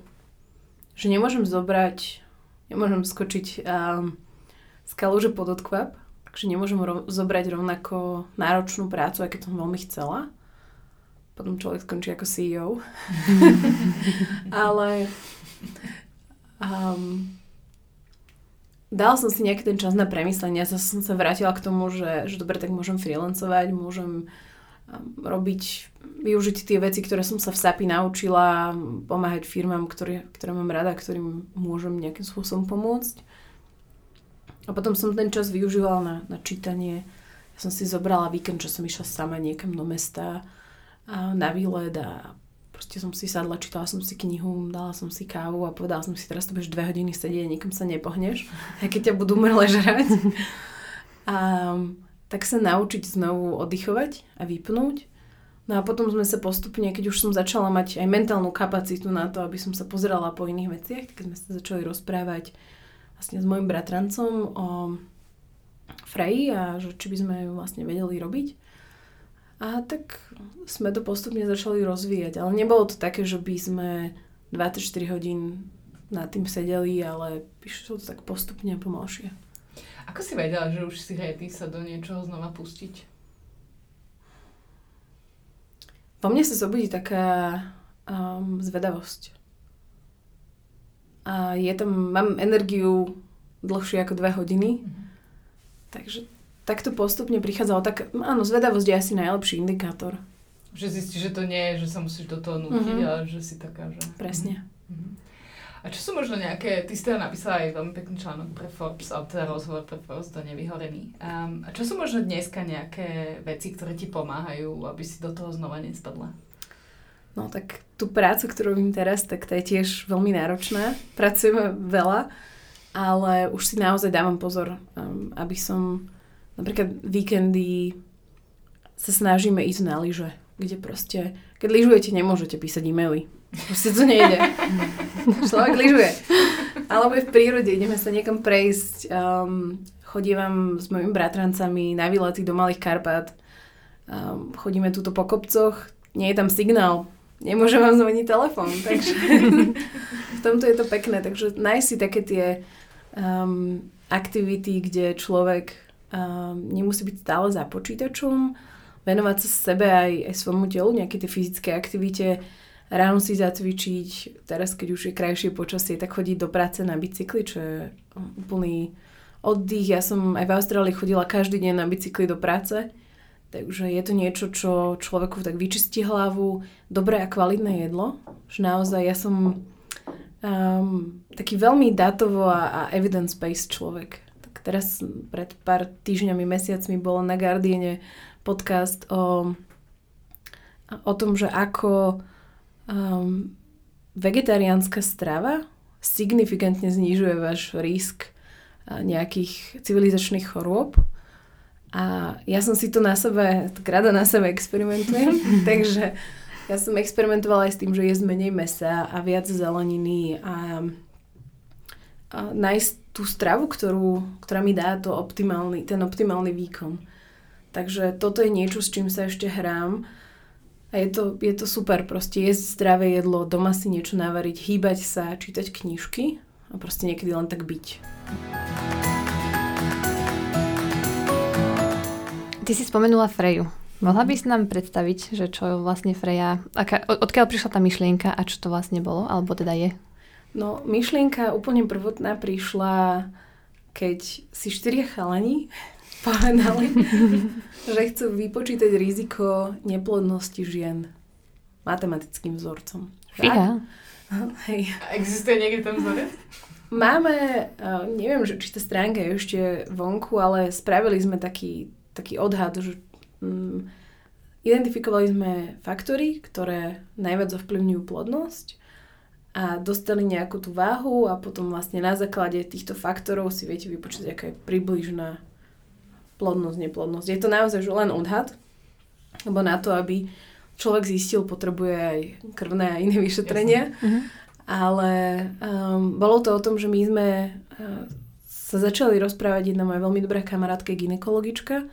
že nemôžem zobrať, nemôžem skočiť um, z kaluže pod odkvap, Takže nemôžem ro- zobrať rovnako náročnú prácu, keď som veľmi chcela. Potom človek skončí ako CEO. *laughs* Ale um, dala som si nejaký ten čas na premyslenie. Zase som sa vrátila k tomu, že, že dobre, tak môžem freelancovať, môžem um, robiť, využiť tie veci, ktoré som sa v SAPI naučila, pomáhať firmám, ktoré, ktoré mám rada, ktorým môžem nejakým spôsobom pomôcť. A potom som ten čas využívala na, na čítanie. Ja som si zobrala víkend, čo som išla sama niekam do mesta a na výlet a proste som si sadla, čítala som si knihu, dala som si kávu a povedala som si, teraz to budeš dve hodiny sedieť a nikam sa nepohneš, aj keď ťa budú mrle žrať. *laughs* A tak sa naučiť znovu oddychovať a vypnúť. No a potom sme sa postupne, keď už som začala mať aj mentálnu kapacitu na to, aby som sa pozerala po iných veciach, keď sme sa začali rozprávať vlastne s mojim bratrancom o Freji a že či by sme ju vlastne vedeli robiť. A tak sme to postupne začali rozvíjať, ale nebolo to také, že by sme 24 hodín nad tým sedeli, ale išlo to tak postupne pomalšie. Ako si vedela, že už si ready sa do niečoho znova pustiť? Vo mne sa zobudí taká um, zvedavosť. A je tam, mám energiu dlhšie ako dve hodiny. Mm-hmm. Takže takto postupne prichádzalo. Tak áno, zvedavosť je asi najlepší indikátor. Že zistíš, že to nie je, že sa musíš do toho nútiť, mm-hmm. ale že si taká, že... Presne. Mm-hmm. A čo sú možno nejaké, ty ste napísala aj veľmi pekný článok pre Forbes, ale teda rozhovor pre Forbes, to nevyhorený. Um, a čo sú možno dneska nejaké veci, ktoré ti pomáhajú, aby si do toho znova nespadla? No tak tú prácu, ktorú robím teraz, tak to je tiež veľmi náročná. Pracujeme veľa, ale už si naozaj dávam pozor, um, aby som napríklad víkendy sa snažíme ísť na lyže, kde proste, keď lyžujete, nemôžete písať e-maily Proste to nejde. Človek lyžuje. Alebo je v prírode, ideme sa niekam prejsť. Um, chodívam s mojimi bratrancami na výlety do Malých Karpát. Um, chodíme túto po kopcoch. Nie je tam signál. Nemôžem vám zvoniť telefón. Takže *laughs* v tomto je to pekné. Takže nájsť si také tie um, aktivity, kde človek um, nemusí byť stále za počítačom, venovať sa sebe aj, aj svojmu telu, nejaké tie fyzické aktivite, ráno si zacvičiť, teraz keď už je krajšie počasie, tak chodiť do práce na bicykli, čo je úplný oddych. Ja som aj v Austrálii chodila každý deň na bicykli do práce, takže je to niečo, čo človeku tak vyčistí hlavu, dobré a kvalitné jedlo. Že naozaj ja som um, taký veľmi dátovo a, a evidence-based človek. Tak teraz pred pár týždňami, mesiacmi bolo na Guardiane podcast o, o tom, že ako Um, vegetariánska strava signifikantne znižuje váš risk nejakých civilizačných chorôb. A ja som si to na sebe, tak rada na sebe experimentujem, *laughs* takže ja som experimentovala aj s tým, že jesť menej mesa a viac zeleniny a, a nájsť tú stravu, ktorú, ktorá mi dá to optimálny, ten optimálny výkon. Takže toto je niečo, s čím sa ešte hrám a je to, je to super, proste jesť zdravé jedlo, doma si niečo navariť, hýbať sa, čítať knižky a proste niekedy len tak byť. Ty si spomenula Freju. Mohla by si nám predstaviť, že čo vlastne Freja, aká, odkiaľ prišla tá myšlienka a čo to vlastne bolo, alebo teda je? No, myšlienka úplne prvotná prišla, keď si štyria chalani povedali, *laughs* že chcú vypočítať riziko neplodnosti žien matematickým vzorcom. Fíha. *laughs* Hej. Existuje niekde ten vzorec? Máme, neviem, že či tá stránka je ešte vonku, ale spravili sme taký, taký odhad, že um, identifikovali sme faktory, ktoré najviac ovplyvňujú plodnosť a dostali nejakú tú váhu a potom vlastne na základe týchto faktorov si viete vypočítať, aká je približná plodnosť, neplodnosť. Je to naozaj len odhad, lebo na to, aby človek zistil, potrebuje aj krvné a iné vyšetrenia. Uh-huh. Ale um, bolo to o tom, že my sme uh, sa začali rozprávať, jedna moja veľmi dobrá kamarátka ginekologička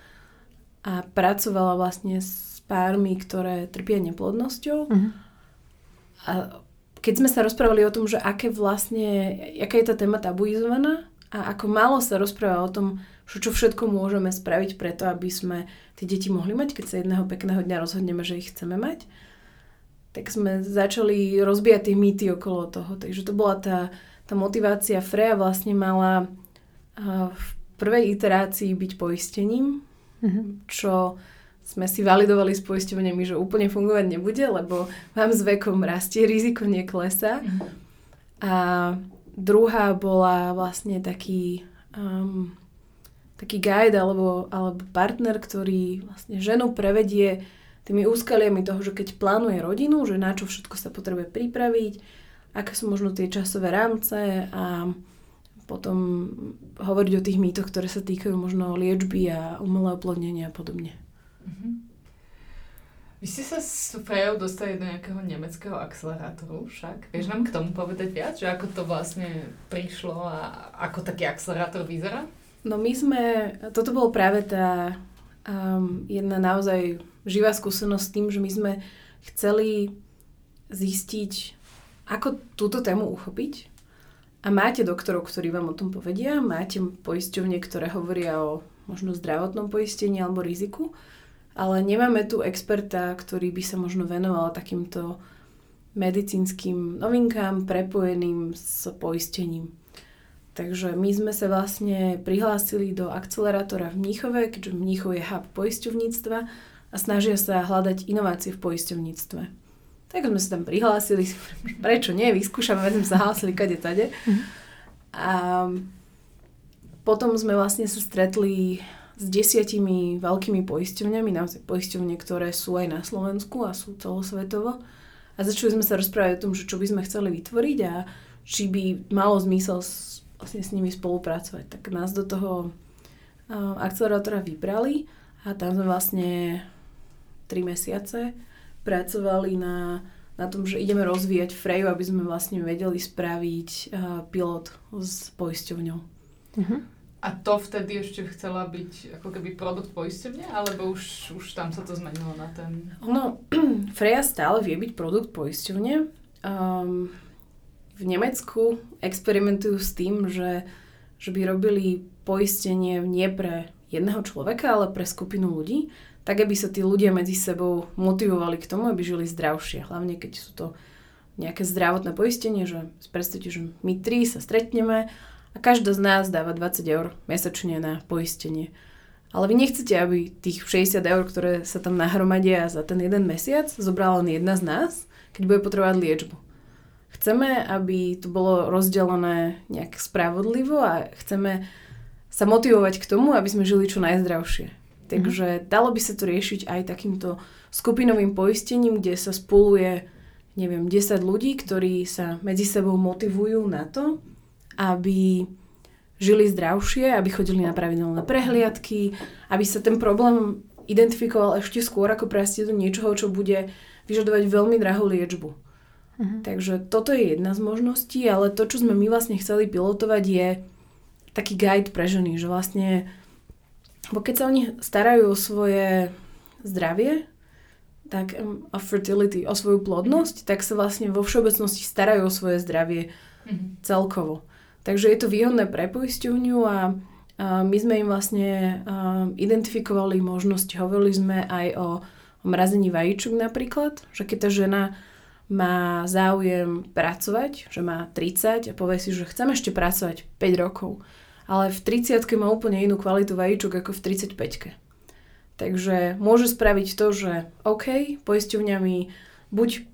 a pracovala vlastne s pármi, ktoré trpia neplodnosťou. Uh-huh. A keď sme sa rozprávali o tom, že aké vlastne, aká je tá téma tabuizovaná a ako málo sa rozpráva o tom, čo všetko môžeme spraviť preto, aby sme tie deti mohli mať, keď sa jedného pekného dňa rozhodneme, že ich chceme mať, tak sme začali rozbíjať tie mýty okolo toho. Takže to bola tá, tá motivácia. Freja vlastne mala v prvej iterácii byť poistením, mm-hmm. čo sme si validovali s poisťovňami, že úplne fungovať nebude, lebo vám s vekom rastie, riziko neklesá. Mm-hmm. A druhá bola vlastne taký um, taký guide alebo, alebo partner, ktorý vlastne ženu prevedie tými úskaliami toho, že keď plánuje rodinu, že na čo všetko sa potrebuje pripraviť, aké sú možno tie časové rámce a potom hovoriť o tých mýtoch, ktoré sa týkajú možno liečby a umelého oplodnenia a podobne. Uh-huh. Vy ste sa s Frejou dostali do nejakého nemeckého akcelerátoru však. Vieš nám k tomu povedať viac, že ako to vlastne prišlo a ako taký akcelerátor vyzerá? No my sme, toto bolo práve tá um, jedna naozaj živá skúsenosť s tým, že my sme chceli zistiť, ako túto tému uchopiť. A máte doktorov, ktorí vám o tom povedia, máte poisťovne, ktoré hovoria o možno zdravotnom poistení alebo riziku ale nemáme tu experta, ktorý by sa možno venoval takýmto medicínskym novinkám prepojeným s poistením. Takže my sme sa vlastne prihlásili do akcelerátora v Mníchove, keďže Mníchov je hub poisťovníctva a snažia sa hľadať inovácie v poisťovníctve. Tak sme sa tam prihlásili, *laughs* prečo nie, vyskúšame, sme sa hlásili kade tade. Mhm. A potom sme vlastne sa stretli s desiatimi veľkými poisťovňami, naozaj poisťovne, ktoré sú aj na Slovensku a sú celosvetovo. A začali sme sa rozprávať o tom, že čo by sme chceli vytvoriť a či by malo zmysel s, vlastne s nimi spolupracovať. Tak nás do toho uh, akcelerátora vybrali a tam sme vlastne 3 mesiace pracovali na, na tom, že ideme rozvíjať Freju, aby sme vlastne vedeli spraviť uh, pilot s poisťovňou. Uh-huh. A to vtedy ešte chcela byť ako keby produkt poisťovne, alebo už, už tam sa to zmenilo na ten... Ono, *clears throat* Freja stále vie byť produkt poisťovne. Um, v Nemecku experimentujú s tým, že, že by robili poistenie nie pre jedného človeka, ale pre skupinu ľudí, tak aby sa tí ľudia medzi sebou motivovali k tomu, aby žili zdravšie. Hlavne keď sú to nejaké zdravotné poistenie, že predstavte, že my tri sa stretneme a každá z nás dáva 20 eur mesačne na poistenie. Ale vy nechcete, aby tých 60 eur, ktoré sa tam nahromadia za ten jeden mesiac, zobrala len jedna z nás, keď bude potrebovať liečbu. Chceme, aby to bolo rozdelené nejak spravodlivo a chceme sa motivovať k tomu, aby sme žili čo najzdravšie. Takže mm-hmm. dalo by sa to riešiť aj takýmto skupinovým poistením, kde sa spoluje, neviem, 10 ľudí, ktorí sa medzi sebou motivujú na to, aby žili zdravšie, aby chodili na pravidelné prehliadky, aby sa ten problém identifikoval ešte skôr, ako prastie do niečoho, čo bude vyžadovať veľmi drahú liečbu. Uh-huh. Takže toto je jedna z možností, ale to, čo sme my vlastne chceli pilotovať, je taký guide pre ženy, že vlastne, bo keď sa oni starajú o svoje zdravie, tak o fertility, o svoju plodnosť, tak sa vlastne vo všeobecnosti starajú o svoje zdravie uh-huh. celkovo. Takže je to výhodné pre poisťovňu a, my sme im vlastne identifikovali možnosť, hovorili sme aj o, mrazení vajíčok napríklad, že keď tá žena má záujem pracovať, že má 30 a povie si, že chcem ešte pracovať 5 rokov, ale v 30 má úplne inú kvalitu vajíčok ako v 35 Takže môže spraviť to, že OK, poisťovňa mi buď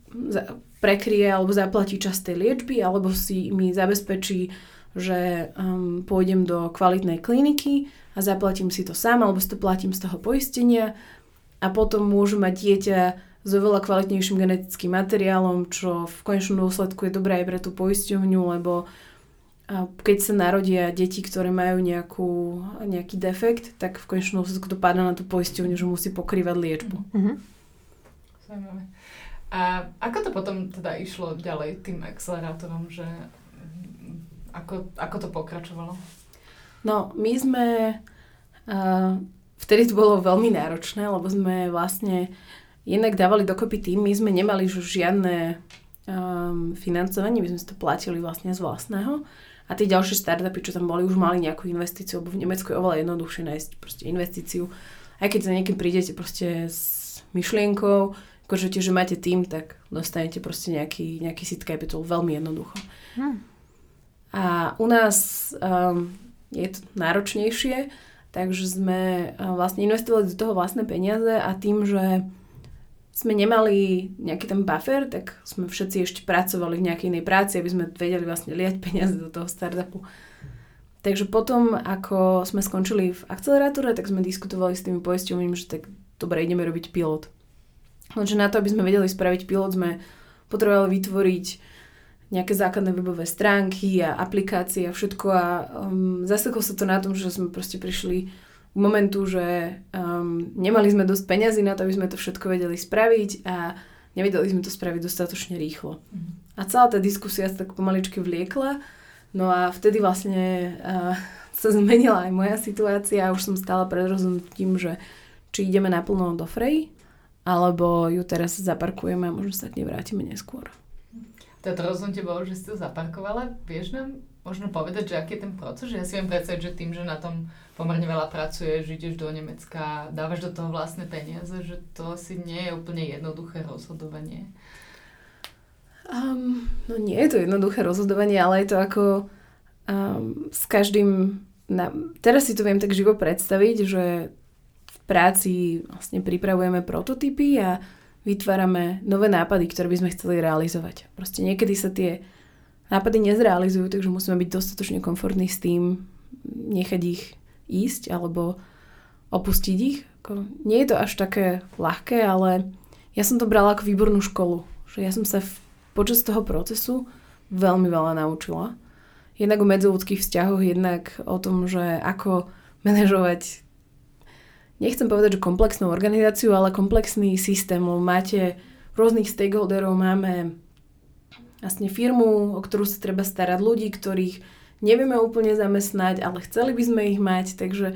prekrie alebo zaplatí časť tej liečby, alebo si mi zabezpečí že um, pôjdem do kvalitnej kliniky a zaplatím si to sám, alebo si to platím z toho poistenia a potom môžu mať dieťa s oveľa kvalitnejším genetickým materiálom, čo v konečnom dôsledku je dobré aj pre tú poisťovňu, lebo keď sa narodia deti, ktoré majú nejakú, nejaký defekt, tak v konečnom dôsledku to padá na tú poisťovňu, že musí pokrývať liečbu. Mm-hmm. A ako to potom teda išlo ďalej tým akcelerátorom, že ako, ako to pokračovalo? No, my sme... Uh, vtedy to bolo veľmi náročné, lebo sme vlastne jednak dávali dokopy tým, my sme nemali žiadne um, financovanie, my sme si to platili vlastne z vlastného. A tie ďalšie startupy, čo tam boli, už mali nejakú investíciu, lebo v Nemecku je oveľa jednoduchšie nájsť proste investíciu. Aj keď za niekým prídete proste s myšlienkou, akože že máte tým, tak dostanete proste nejaký, nejaký seed capital veľmi jednoducho. Hmm. A u nás um, je to náročnejšie, takže sme uh, vlastne investovali do toho vlastné peniaze a tým, že sme nemali nejaký ten buffer, tak sme všetci ešte pracovali v nejakej inej práci, aby sme vedeli vlastne liať peniaze do toho startupu. Takže potom, ako sme skončili v akcelerátore, tak sme diskutovali s tými poisťovnými, že tak dobre, ideme robiť pilot. Lenže na to, aby sme vedeli spraviť pilot, sme potrebovali vytvoriť nejaké základné webové stránky a aplikácie a všetko a um, zaseklo sa to na tom, že sme proste prišli momentu, že um, nemali sme dosť peňazí na to, aby sme to všetko vedeli spraviť a nevedeli sme to spraviť dostatočne rýchlo. Mm. A celá tá diskusia sa tak pomaličky vliekla, no a vtedy vlastne uh, sa zmenila aj moja situácia a už som stála pred rozhodnutím, že či ideme naplno do Frej, alebo ju teraz zaparkujeme a možno sa k nej vrátime neskôr. Toto rozhodnutie bolo, že si to zaparkovala. Vieš nám možno povedať, že aký je ten proces? Že ja si viem predstaviť, že tým, že na tom pomerne veľa pracuješ, ideš do Nemecka, dávaš do toho vlastné peniaze, že to asi nie je úplne jednoduché rozhodovanie. Um, no nie je to jednoduché rozhodovanie, ale je to ako um, s každým... Na, teraz si to viem tak živo predstaviť, že v práci vlastne pripravujeme prototypy a vytvárame nové nápady, ktoré by sme chceli realizovať. Proste niekedy sa tie nápady nezrealizujú, takže musíme byť dostatočne komfortní s tým, nechať ich ísť alebo opustiť ich. Nie je to až také ľahké, ale ja som to brala ako výbornú školu. Že ja som sa v, počas toho procesu veľmi veľa naučila. Jednak o medziludských vzťahoch, jednak o tom, že ako manažovať nechcem povedať, že komplexnú organizáciu, ale komplexný systém. Máte rôznych stakeholderov, máme vlastne firmu, o ktorú sa treba starať, ľudí, ktorých nevieme úplne zamestnať, ale chceli by sme ich mať, takže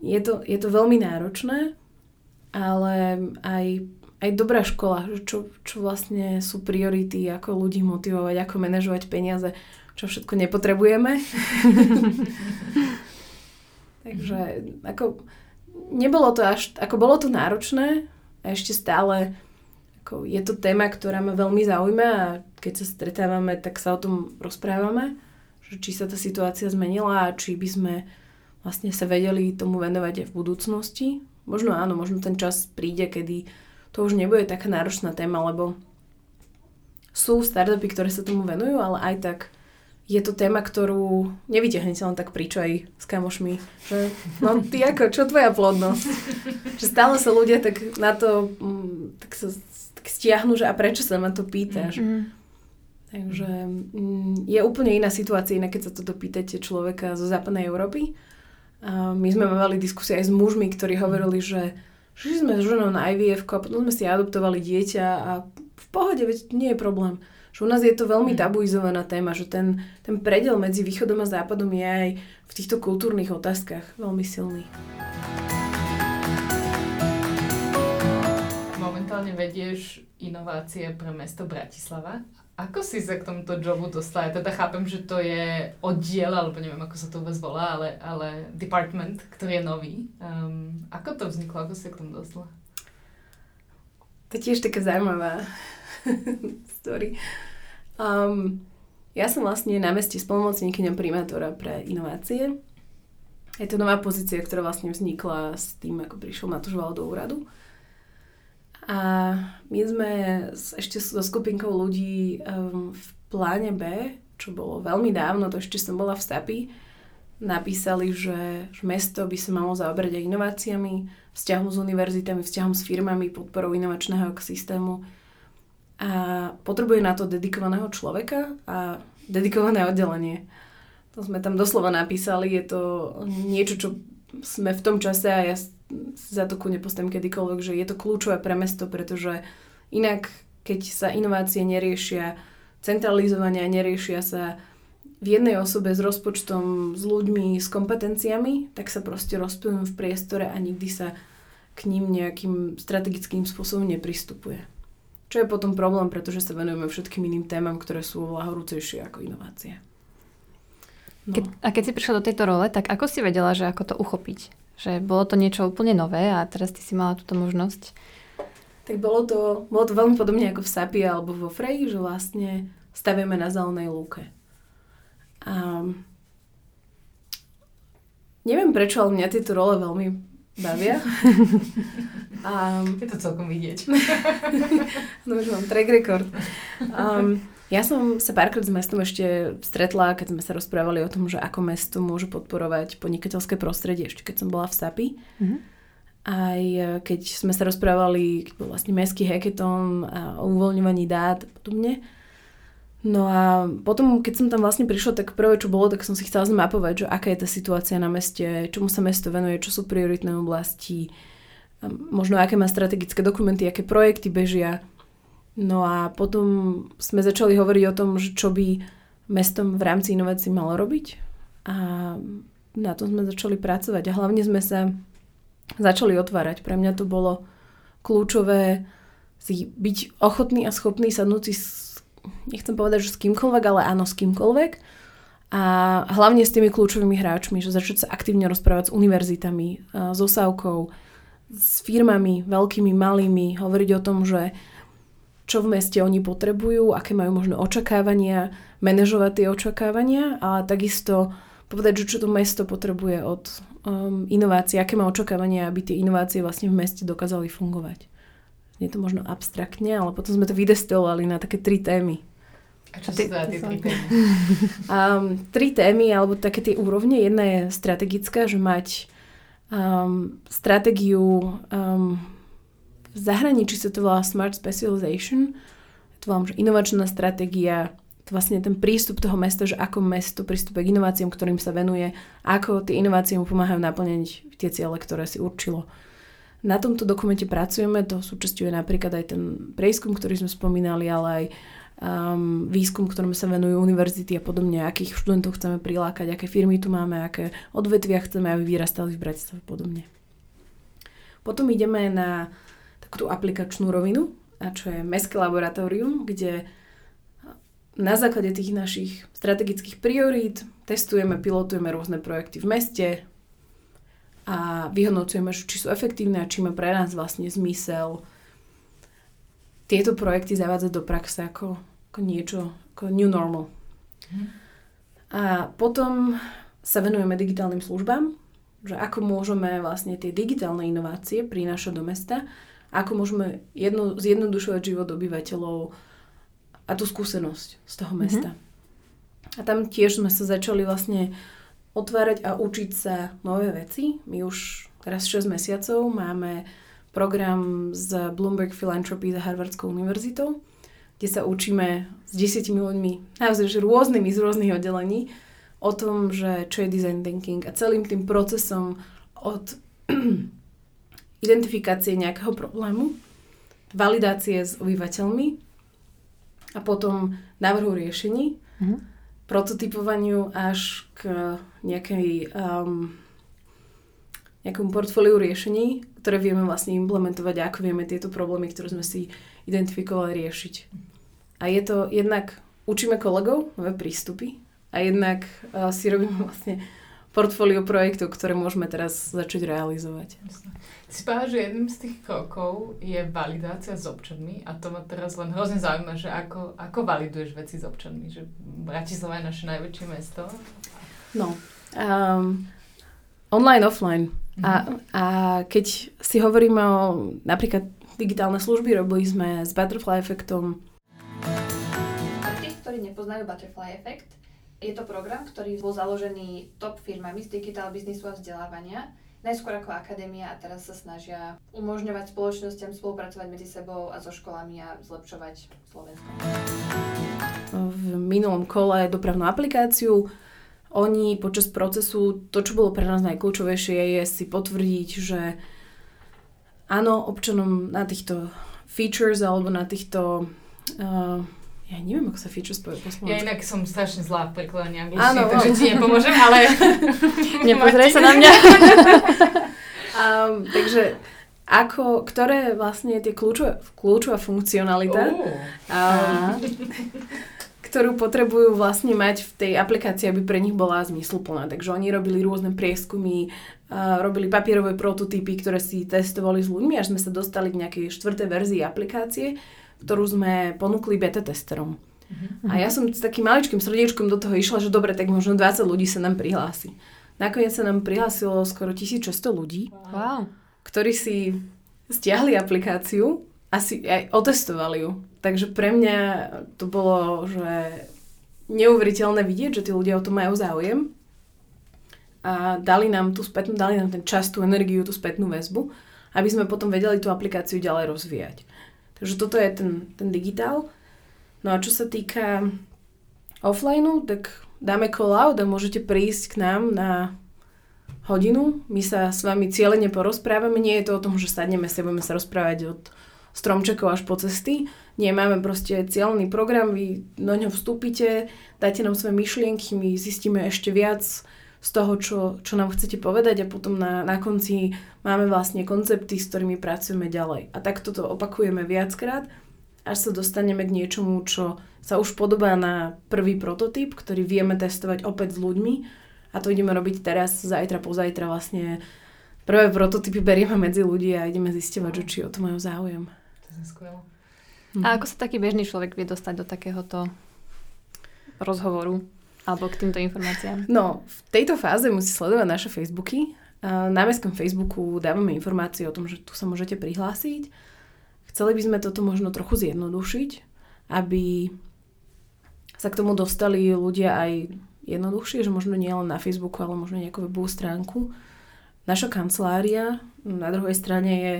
je to, je to veľmi náročné, ale aj, aj dobrá škola, čo, čo vlastne sú priority, ako ľudí motivovať, ako manažovať peniaze, čo všetko nepotrebujeme. *laughs* takže ako nebolo to až, ako bolo to náročné ešte stále ako je to téma, ktorá ma veľmi zaujíma a keď sa stretávame, tak sa o tom rozprávame, že či sa tá situácia zmenila a či by sme vlastne sa vedeli tomu venovať aj v budúcnosti. Možno áno, možno ten čas príde, kedy to už nebude taká náročná téma, lebo sú startupy, ktoré sa tomu venujú, ale aj tak je to téma, ktorú nevyťahnete len tak príčo aj s kamošmi. Že, no ty ako, čo tvoja plodnosť? že stále sa ľudia tak na to mm, tak sa tak stiahnu, že a prečo sa ma to pýtaš? Mm-hmm. Takže mm, je úplne iná situácia, iná keď sa toto pýtate človeka zo západnej Európy. A my sme mali diskusie aj s mužmi, ktorí hovorili, že že sme s ženou na IVF a potom sme si adoptovali dieťa a v pohode, veď nie je problém. Že u nás je to veľmi mm. tabuizovaná téma, že ten, ten predel medzi východom a západom je aj v týchto kultúrnych otázkach veľmi silný. Momentálne vedieš inovácie pre mesto Bratislava. Ako si sa k tomuto jobu dostala? Ja teda chápem, že to je oddiel, alebo neviem, ako sa to vôbec volá, ale, ale department, ktorý je nový. Um, ako to vzniklo? Ako si sa k tomu dostala? To je tiež taká zaujímavá *laughs* story. Um, ja som vlastne na meste spolumocníkyňom primátora pre inovácie. Je to nová pozícia, ktorá vlastne vznikla s tým, ako prišiel Matúš do úradu. A my sme ešte so skupinkou ľudí um, v pláne B, čo bolo veľmi dávno, to ešte som bola v STAPI, napísali, že, že mesto by sa malo zaoberať aj inováciami, vzťahom s univerzitami, vzťahom s firmami, podporou inovačného ekosystému a potrebuje na to dedikovaného človeka a dedikované oddelenie. To sme tam doslova napísali, je to niečo, čo sme v tom čase a ja za to ku nepostavím kedykoľvek, že je to kľúčové pre mesto, pretože inak, keď sa inovácie neriešia centralizovania, neriešia sa v jednej osobe s rozpočtom, s ľuďmi, s kompetenciami, tak sa proste rozplynujú v priestore a nikdy sa k ním nejakým strategickým spôsobom nepristupuje. Čo je potom problém, pretože sa venujeme všetkým iným témam, ktoré sú oveľa horúcejšie ako inovácie. No. Keď, a keď si prišla do tejto role, tak ako si vedela, že ako to uchopiť? Že bolo to niečo úplne nové a teraz ty si mala túto možnosť? Tak bolo to, bolo to veľmi podobne ako v SAPI alebo vo Freji, že vlastne stavíme na zelenej lúke. A neviem prečo, ale mňa tieto role veľmi bavia. *laughs* Um, je to celkom vidieť. *laughs* no už mám track record. Um, ja som sa párkrát s mestom ešte stretla, keď sme sa rozprávali o tom, že ako mesto môže podporovať podnikateľské prostredie, ešte keď som bola v SAPI. Mm-hmm. Aj e, keď sme sa rozprávali, keď bol vlastne mestský hackathon a o uvoľňovaní dát a podobne. No a potom, keď som tam vlastne prišla, tak prvé, čo bolo, tak som si chcela zmapovať, že aká je tá situácia na meste, čomu sa mesto venuje, čo sú prioritné oblasti, možno aké má strategické dokumenty, aké projekty bežia. No a potom sme začali hovoriť o tom, že čo by mestom v rámci inovácií malo robiť. A na tom sme začali pracovať a hlavne sme sa začali otvárať. Pre mňa to bolo kľúčové si byť ochotný a schopný sadnúť si nechcem povedať, že s kýmkoľvek, ale áno, s kýmkoľvek. A hlavne s tými kľúčovými hráčmi, že začať sa aktívne rozprávať s univerzitami, s osávkou, s firmami, veľkými, malými, hovoriť o tom, že čo v meste oni potrebujú, aké majú možno očakávania, manažovať tie očakávania a takisto povedať, že čo to mesto potrebuje od um, inovácií, aké má očakávania, aby tie inovácie vlastne v meste dokázali fungovať je to možno abstraktne, ale potom sme to vydestilovali na také tri témy. A čo sú teda tie tri témy? *laughs* um, tri témy, alebo také tie úrovne. Jedna je strategická, že mať um, stratégiu um, v zahraničí sa to volá Smart Specialization. To volám, že inovačná stratégia, to vlastne ten prístup toho mesta, že ako mesto pristupuje k inováciám, ktorým sa venuje, ako tie inovácie mu pomáhajú naplňať tie ciele, ktoré si určilo. Na tomto dokumente pracujeme, to súčasťuje napríklad aj ten prieskum, ktorý sme spomínali, ale aj um, výskum, ktorom sa venujú univerzity a podobne, akých študentov chceme prilákať, aké firmy tu máme, aké odvetvia chceme, aby vyrastali v Bratislave a podobne. Potom ideme na takú aplikačnú rovinu, a čo je Mestské laboratórium, kde na základe tých našich strategických priorít testujeme, pilotujeme rôzne projekty v meste, a vyhodnocujeme, či sú efektívne a či má pre nás vlastne zmysel tieto projekty zavádzať do praxe ako, ako niečo, ako new normal. Mm. A potom sa venujeme digitálnym službám, že ako môžeme vlastne tie digitálne inovácie prinášať do mesta, ako môžeme jedno, zjednodušovať život obyvateľov a tú skúsenosť z toho mesta. Mm-hmm. A tam tiež sme sa začali vlastne otvárať a učiť sa nové veci. My už teraz 6 mesiacov máme program z Bloomberg Philanthropy za Harvardskou univerzitou, kde sa učíme s desiatimi ľuďmi, naozaj rôznymi z rôznych oddelení, o tom, že čo je design thinking a celým tým procesom od *clears throat* identifikácie nejakého problému, validácie s obyvateľmi a potom návrhu riešení. Mm-hmm prototypovaniu až k nejakej, um, nejakom portfóliu riešení, ktoré vieme vlastne implementovať a ako vieme tieto problémy, ktoré sme si identifikovali, riešiť. A je to jednak, učíme kolegov nové prístupy a jednak uh, si robíme vlastne portfólio projektov, ktoré môžeme teraz začať realizovať. Jasne. Si povedal, že jedným z tých krokov je validácia s občanmi a to ma teraz len hrozne zaujíma, že ako, ako validuješ veci s občanmi, že Bratislava je naše najväčšie mesto. No, um, online, offline. Mm-hmm. A, a keď si hovoríme o napríklad digitálne služby, robili sme s Butterfly efektom. Pre tých, ktorí nepoznajú Butterfly efekt, je to program, ktorý bol založený top firmami z digital biznisu a vzdelávania najskôr ako akadémia a teraz sa snažia umožňovať spoločnosťam spolupracovať medzi sebou a so školami a zlepšovať Slovensko. V minulom kole dopravnú aplikáciu oni počas procesu, to čo bolo pre nás najkľúčovejšie je si potvrdiť, že áno, občanom na týchto features alebo na týchto uh, ja neviem, ako sa features povie po Ja inak som strašne zlá v prekladaní angličtiny, takže ti nepomôžem, *laughs* ale... *laughs* Nepozraj sa na mňa. *laughs* um, takže ako, ktoré vlastne tie kľúčové, kľúčová funkcionalita, uh. um, ktorú potrebujú vlastne mať v tej aplikácii, aby pre nich bola zmysluplná. Takže oni robili rôzne prieskumy, uh, robili papierové prototypy, ktoré si testovali s ľuďmi, až sme sa dostali k nejakej štvrtej verzii aplikácie, ktorú sme ponúkli beta testerom. Uh-huh. A ja som s takým maličkým srdiečkom do toho išla, že dobre, tak možno 20 ľudí sa nám prihlási. Nakoniec sa nám prihlásilo skoro 1600 ľudí, wow. ktorí si stiahli aplikáciu a si aj otestovali ju. Takže pre mňa to bolo, že neuveriteľné vidieť, že tí ľudia o to majú záujem a dali nám tú spätnú, dali nám ten čas, tú energiu, tú spätnú väzbu, aby sme potom vedeli tú aplikáciu ďalej rozvíjať. Takže toto je ten, ten digitál. No a čo sa týka offlineu, tak dáme call out a môžete prísť k nám na hodinu. My sa s vami cieľene porozprávame. Nie je to o tom, že sadneme si a budeme sa rozprávať od stromčekov až po cesty. Nie, máme proste cieľný program, vy do ňo vstúpite, dáte nám svoje myšlienky, my zistíme ešte viac z toho, čo, čo nám chcete povedať a potom na, na konci máme vlastne koncepty, s ktorými pracujeme ďalej. A takto to opakujeme viackrát, až sa dostaneme k niečomu, čo sa už podobá na prvý prototyp, ktorý vieme testovať opäť s ľuďmi a to ideme robiť teraz, zajtra, pozajtra vlastne prvé prototypy berieme medzi ľudí a ideme zistovať, že či o to majú záujem. To je skvelé. Mhm. A ako sa taký bežný človek vie dostať do takéhoto rozhovoru alebo k týmto informáciám? No, v tejto fáze musí sledovať naše Facebooky. Na mestskom Facebooku dávame informácie o tom, že tu sa môžete prihlásiť. Chceli by sme toto možno trochu zjednodušiť, aby sa k tomu dostali ľudia aj jednoduchšie, že možno nie len na Facebooku, ale možno nejakú webovú stránku. Naša kancelária na druhej strane je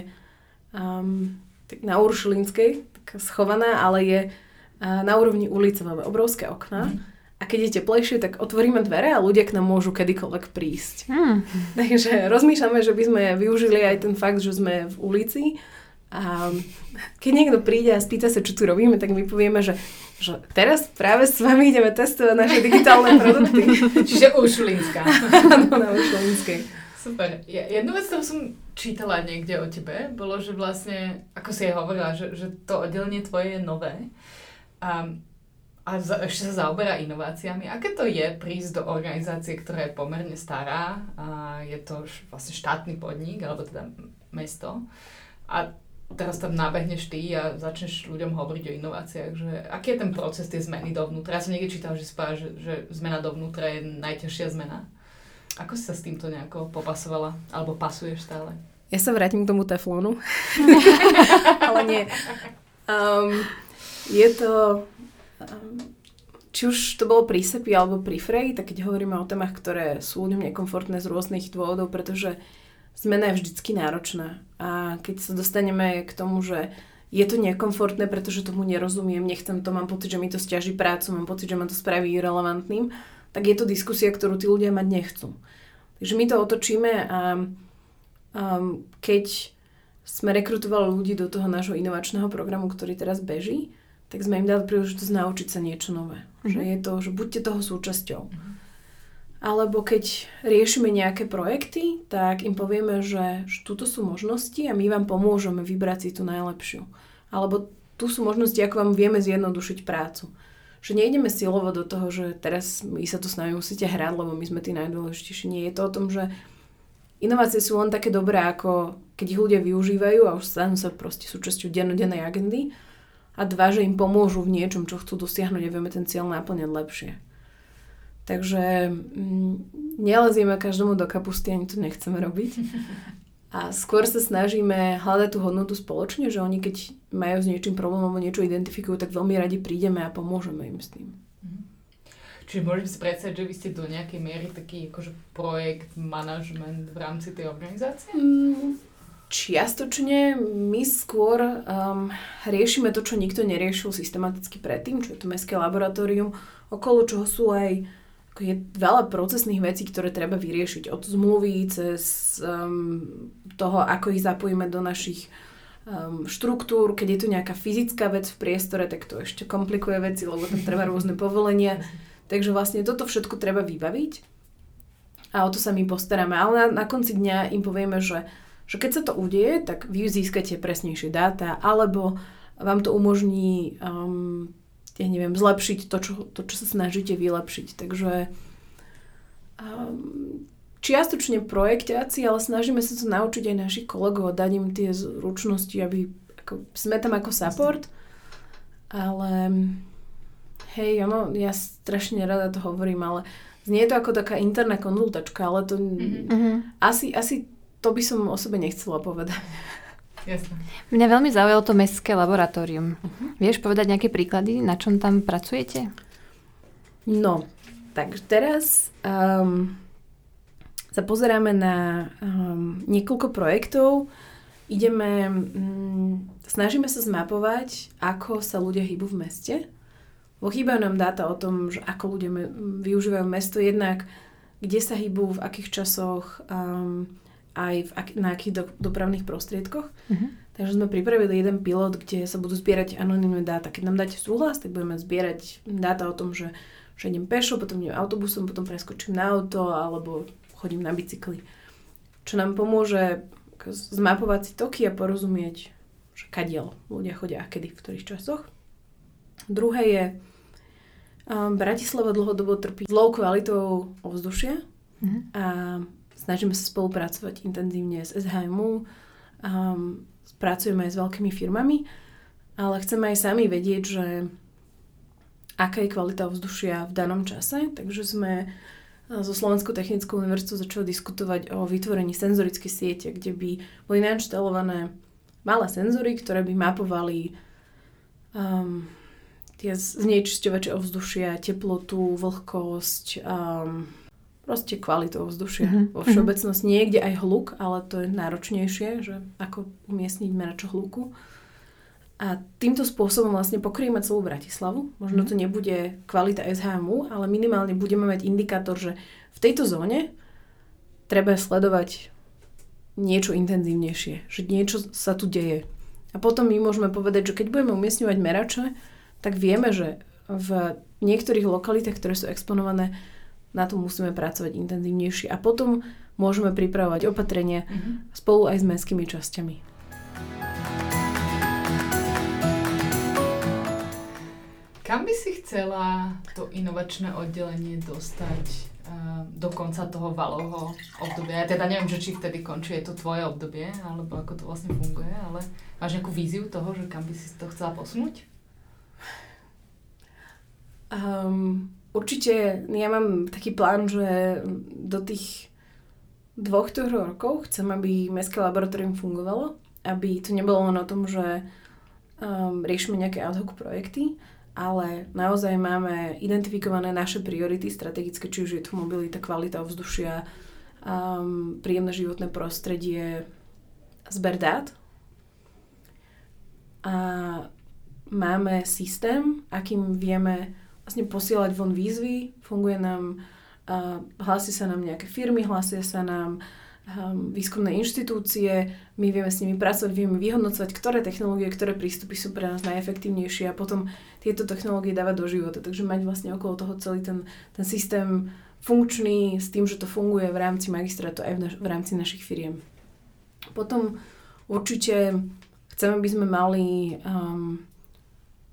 um, tak na Uršulinskej, tak schovaná, ale je uh, na úrovni ulice, máme obrovské okna. Mm. A keď je teplejšie, tak otvoríme dvere a ľudia k nám môžu kedykoľvek prísť. Mm. Takže rozmýšľame, že by sme využili aj ten fakt, že sme v ulici. A keď niekto príde a spýta sa, čo tu robíme, tak my povieme, že, že teraz práve s vami ideme testovať naše digitálne produkty. *laughs* Čiže Uršulinská. Áno, na Uršulinskej. Super. Ja, jednu vec, ktorú som čítala niekde o tebe, bolo, že vlastne, ako si aj hovorila, že, že to oddelenie tvoje je nové a, a za, ešte sa zaoberá inováciami. Aké to je prísť do organizácie, ktorá je pomerne stará a je to vlastne štátny podnik, alebo teda mesto a teraz tam nábehneš ty a začneš ľuďom hovoriť o inováciách, že aký je ten proces tej zmeny dovnútra? Ja som niekde čítal, že, spá, že, že zmena dovnútra je najťažšia zmena. Ako si sa s týmto nejako popasovala? Alebo pasuješ stále? Ja sa vrátim k tomu teflónu. *laughs* Ale nie. Um, je to... Um, či už to bolo pri sepi alebo pri frej, tak keď hovoríme o témach, ktoré sú ľuďom nekomfortné z rôznych dôvodov, pretože zmena je vždycky náročná. A keď sa dostaneme k tomu, že je to nekomfortné, pretože tomu nerozumiem, nechcem to, mám pocit, že mi to stiaží prácu, mám pocit, že ma to spraví relevantným, tak je to diskusia, ktorú tí ľudia mať nechcú. Takže my to otočíme a um, keď sme rekrutovali ľudí do toho nášho inovačného programu, ktorý teraz beží, tak sme im dali príležitosť naučiť sa niečo nové. Mm-hmm. Že je to, že buďte toho súčasťou. Mm-hmm. Alebo keď riešime nejaké projekty, tak im povieme, že, že tuto sú možnosti a my vám pomôžeme vybrať si tú najlepšiu. Alebo tu sú možnosti, ako vám vieme zjednodušiť prácu že nejdeme silovo do toho, že teraz my sa tu s nami musíte hrať, lebo my sme tí najdôležitejší. Nie je to o tom, že inovácie sú len také dobré, ako keď ich ľudia využívajú a už stanú sa proste súčasťou dennodennej agendy. A dva, že im pomôžu v niečom, čo chcú dosiahnuť a vieme ten cieľ naplňať lepšie. Takže mm, nelezieme každomu do kapusty, ani to nechceme robiť. *laughs* A skôr sa snažíme hľadať tú hodnotu spoločne, že oni keď majú s niečím problém alebo niečo identifikujú, tak veľmi radi prídeme a pomôžeme im s tým. Mhm. Čiže môžem si predstaviť, že vy ste do nejakej miery taký akože projekt, manažment v rámci tej organizácie? Mm, čiastočne my skôr um, riešime to, čo nikto neriešil systematicky predtým, čo je to mestské laboratórium, okolo čoho sú aj je veľa procesných vecí, ktoré treba vyriešiť. Od zmluvy cez um, toho, ako ich zapojíme do našich um, štruktúr. Keď je tu nejaká fyzická vec v priestore, tak to ešte komplikuje veci, lebo tam treba rôzne povolenia. Takže vlastne toto všetko treba vybaviť a o to sa my postaráme. Ale na, na konci dňa im povieme, že, že keď sa to udeje, tak vy získate presnejšie dáta, alebo vám to umožní um, ja neviem, zlepšiť to, čo, to, čo sa snažíte vylepšiť. Takže um, čiastočne projektáci, ale snažíme sa to naučiť aj našich kolegov a dať im tie zručnosti, aby ako, sme tam ako support. Ale hej, ono, ja strašne rada to hovorím, ale znie to ako taká interná konzultačka, ale to mm-hmm. asi, asi to by som o sebe nechcela povedať. Jasne. Mňa veľmi zaujalo to mestské laboratórium. Uh-huh. Vieš povedať nejaké príklady, na čom tam pracujete? No, tak teraz um, sa pozeráme na um, niekoľko projektov. Ideme, um, snažíme sa zmapovať, ako sa ľudia hýbu v meste. Lebo chýbajú nám dáta o tom, že ako ľudia me- využívajú mesto jednak, kde sa hýbu, v akých časoch, um, aj v na akých do- dopravných prostriedkoch. Mhm. Takže sme pripravili jeden pilot, kde sa budú zbierať anonimné dáta. Keď nám dáte súhlas, tak budeme zbierať dáta o tom, že, že idem pešo, potom idem autobusom, potom preskočím na auto alebo chodím na bicykli. Čo nám pomôže zmapovať si toky a porozumieť, že kadiaľ ľudia chodia a kedy, v ktorých časoch. Druhé je, um, Bratislava dlhodobo trpí zlou kvalitou ovzdušia Mhm. a snažíme sa spolupracovať intenzívne s SHMU, um, pracujeme aj s veľkými firmami, ale chceme aj sami vedieť, že aká je kvalita ovzdušia v danom čase, takže sme uh, so Slovenskou technickou univerzitou začali diskutovať o vytvorení senzorickej siete, kde by boli nainštalované malé senzory, ktoré by mapovali um, tie znečisťovače ovzdušia, teplotu, vlhkosť, um, proste kvalitu ovzdušia Mhm, vo mhm. všeobecnosti. Niekde aj hluk, ale to je náročnejšie, že ako umiestniť merač hluku. A týmto spôsobom vlastne pokryjeme celú Bratislavu. Možno Mhm. to nebude kvalita SHMU, ale minimálne budeme mať indikátor, že v tejto zóne treba sledovať niečo intenzívnejšie, že niečo sa tu deje. A potom my môžeme povedať, že keď budeme umiestňovať merače, tak vieme, že v niektorých lokalitách, ktoré sú exponované, na to musíme pracovať intenzívnejšie. A potom môžeme pripravovať opatrenia Mhm. spolu aj s mestskými časťami. Kam by si chcela to inovačné oddelenie dostať uh, do konca toho valovho obdobia? Ja teda neviem, že či vtedy končí je to tvoje obdobie, alebo ako to vlastne funguje, ale máš nejakú víziu toho, že kam by si to chcela posunúť? Um, určite ja mám taký plán, že do tých dvoch, troch rokov chcem, aby mestské laboratórium fungovalo, aby to nebolo len o tom, že um, riešime nejaké ad hoc projekty, ale naozaj máme identifikované naše priority strategické, či už je to mobilita, kvalita ovzdušia, um, príjemné životné prostredie, zber dát. A máme systém, akým vieme vlastne posielať von výzvy, funguje nám, uh, hlási sa nám nejaké firmy, hlásia sa nám um, výskumné inštitúcie, my vieme s nimi pracovať, vieme vyhodnocovať, ktoré technológie, ktoré prístupy sú pre nás najefektívnejšie a potom tieto technológie dávať do života. Takže mať vlastne okolo toho celý ten, ten systém funkčný s tým, že to funguje v rámci magistrátu aj v, naš- v rámci našich firiem. Potom určite chceme, by sme mali um,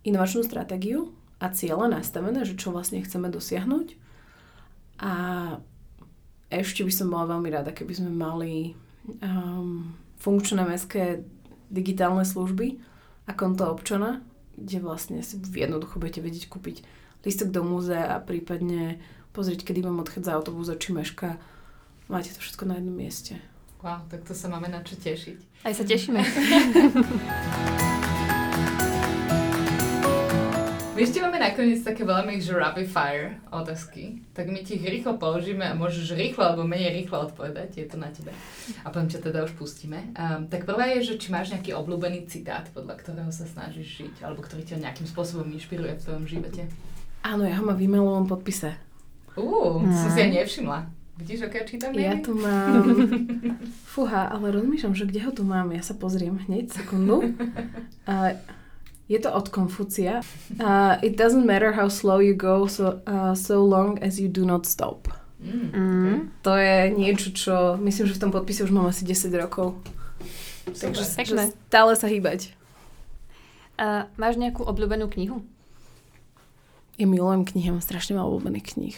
inovačnú stratégiu a ciele nastavené, že čo vlastne chceme dosiahnuť. A ešte by som bola veľmi rada, keby sme mali um, funkčné mestské digitálne služby a konto občana, kde vlastne si jednoducho budete vedieť kúpiť lístok do múzea a prípadne pozrieť, kedy vám odchádza autobus a či meška. Máte to všetko na jednom mieste. Wow, tak to sa máme na čo tešiť. Aj sa tešíme. *laughs* My ešte máme nakoniec také veľmi, že rapid fire otázky, tak my ti ich rýchlo položíme a môžeš rýchlo alebo menej rýchlo odpovedať, je to na tebe. A potom ťa teda už pustíme. Um, tak prvá je, že či máš nejaký obľúbený citát, podľa ktorého sa snažíš žiť, alebo ktorý ťa nejakým spôsobom inšpiruje v tvojom živote. Áno, ja ho mám v e-mailovom podpise. Uú, Mm. som si aj nevšimla. Vidíš, aké čítam Ja tu mám... *laughs* Fúha, ale rozmýšľam, že kde ho tu mám. Ja sa pozriem hneď, sekundu. *laughs* Uh, je to od Konfucia. Uh, it doesn't matter how slow you go, so, uh, so long as you do not stop. Mm, Mm. To je niečo, čo myslím, že v tom podpise už mám asi 10 rokov. okay. Takže. Pekné. stále sa hýbať. A máš nejakú obľúbenú knihu? Ja milujem knihy, mám strašne veľa obľúbených kníh.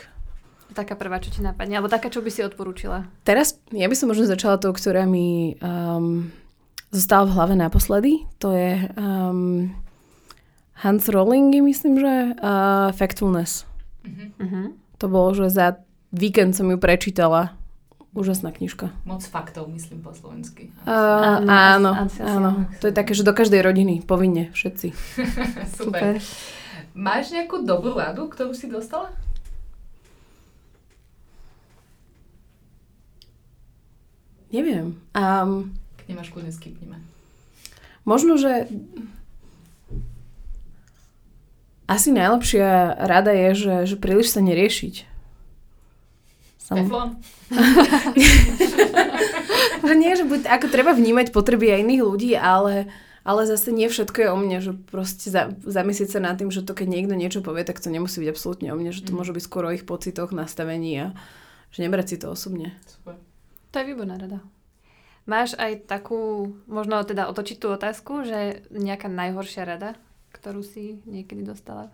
Taká prvá, čo ti napadne. Alebo taká, čo by si odporúčila. Teraz, ja by som možno začala tou, ktorá mi um, zostala v hlave naposledy. To je um, Hans Rowling, myslím, že uh, Factfulness. Mhm. To bolo, že za víkend som ju prečítala. Úžasná knižka. Moc faktov, myslím po slovensky. Uh, Áno, áno, asi- áno. To je také, že do každej rodiny, povinne, všetci. *laughs* Super. Máš nejakú dobrú radu, ktorú si dostala? Neviem. Um, Keď nemáš, kľudne skipnime. možno, že Asi najlepšia rada je, že, že príliš sa neriešiť. Sam... *laughs* Nie, že buď, ako treba vnímať potreby aj iných ľudí, ale, ale zase nie všetko je o mne, že proste za, zamyslieť sa nad tým, že to keď niekto niečo povie, tak to nemusí byť absolútne o mne, že to mm. môže byť skôr o ich pocitoch, nastavení a že nebrať si to osobne. Super. To je výborná rada. Máš aj takú, možno teda otočiť tú otázku, že nejaká najhoršia rada, ktorú si niekedy dostala?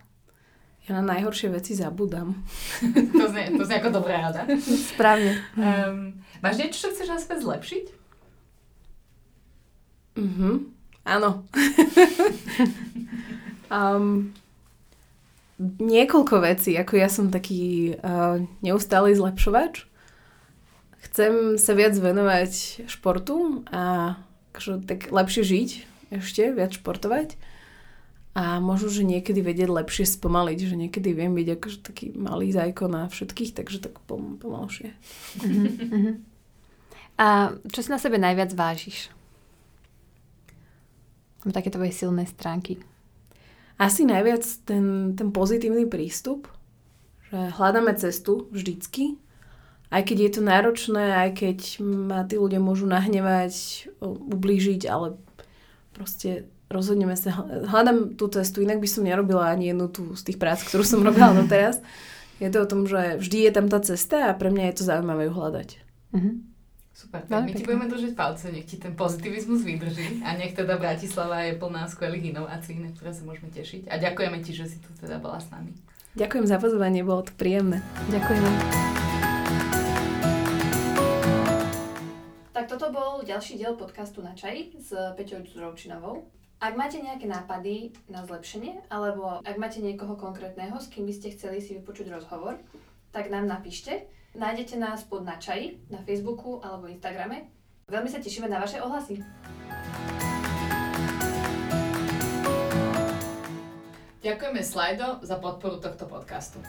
Ja na najhoršie veci zabudám. *laughs* to, znie, to znie ako dobrá rada. Správne. Um, máš niečo, čo chceš na svet zlepšiť? Mhm, áno. um, *laughs* niekoľko vecí, ako ja som taký uh, neustály zlepšovač. Chcem sa viac venovať športu a akože, tak lepšie žiť ešte, viac športovať a možno, že niekedy vedieť lepšie spomaliť, že niekedy viem byť akože taký malý zajko na všetkých, takže tak pom- pomalšie. Uh-huh, A čo si na sebe najviac vážiš? Také tvoje silné stránky. Asi najviac ten, ten pozitívny prístup, že hľadáme cestu vždycky, aj keď je to náročné, aj keď ma tí ľudia môžu nahnevať, ublížiť, ale proste rozhodneme sa, hľadám tú cestu, inak by som nerobila ani jednu tú z tých prác, ktorú som robila *laughs* doteraz. Je to o tom, že vždy je tam tá cesta a pre mňa je to zaujímavé ju hľadať. Uh-huh. Super, tak my ti budeme držať palce, nech ti ten pozitivizmus vydrží a nech teda Bratislava je plná skvelých inovácií, na ktoré sa môžeme tešiť. A ďakujeme ti, že si tu teda bola s nami. Ďakujem za pozvanie, bolo to príjemné. Ďakujeme. Tak toto bol ďalší diel podcastu na čaj s Peťou Zrovčinovou. Ak máte nejaké nápady na zlepšenie, alebo ak máte niekoho konkrétneho, s kým by ste chceli si vypočuť rozhovor, tak nám napíšte. Nájdete nás pod na na Facebooku alebo Instagrame. Veľmi sa tešíme na vaše ohlasy. Ďakujeme Slido za podporu tohto podcastu.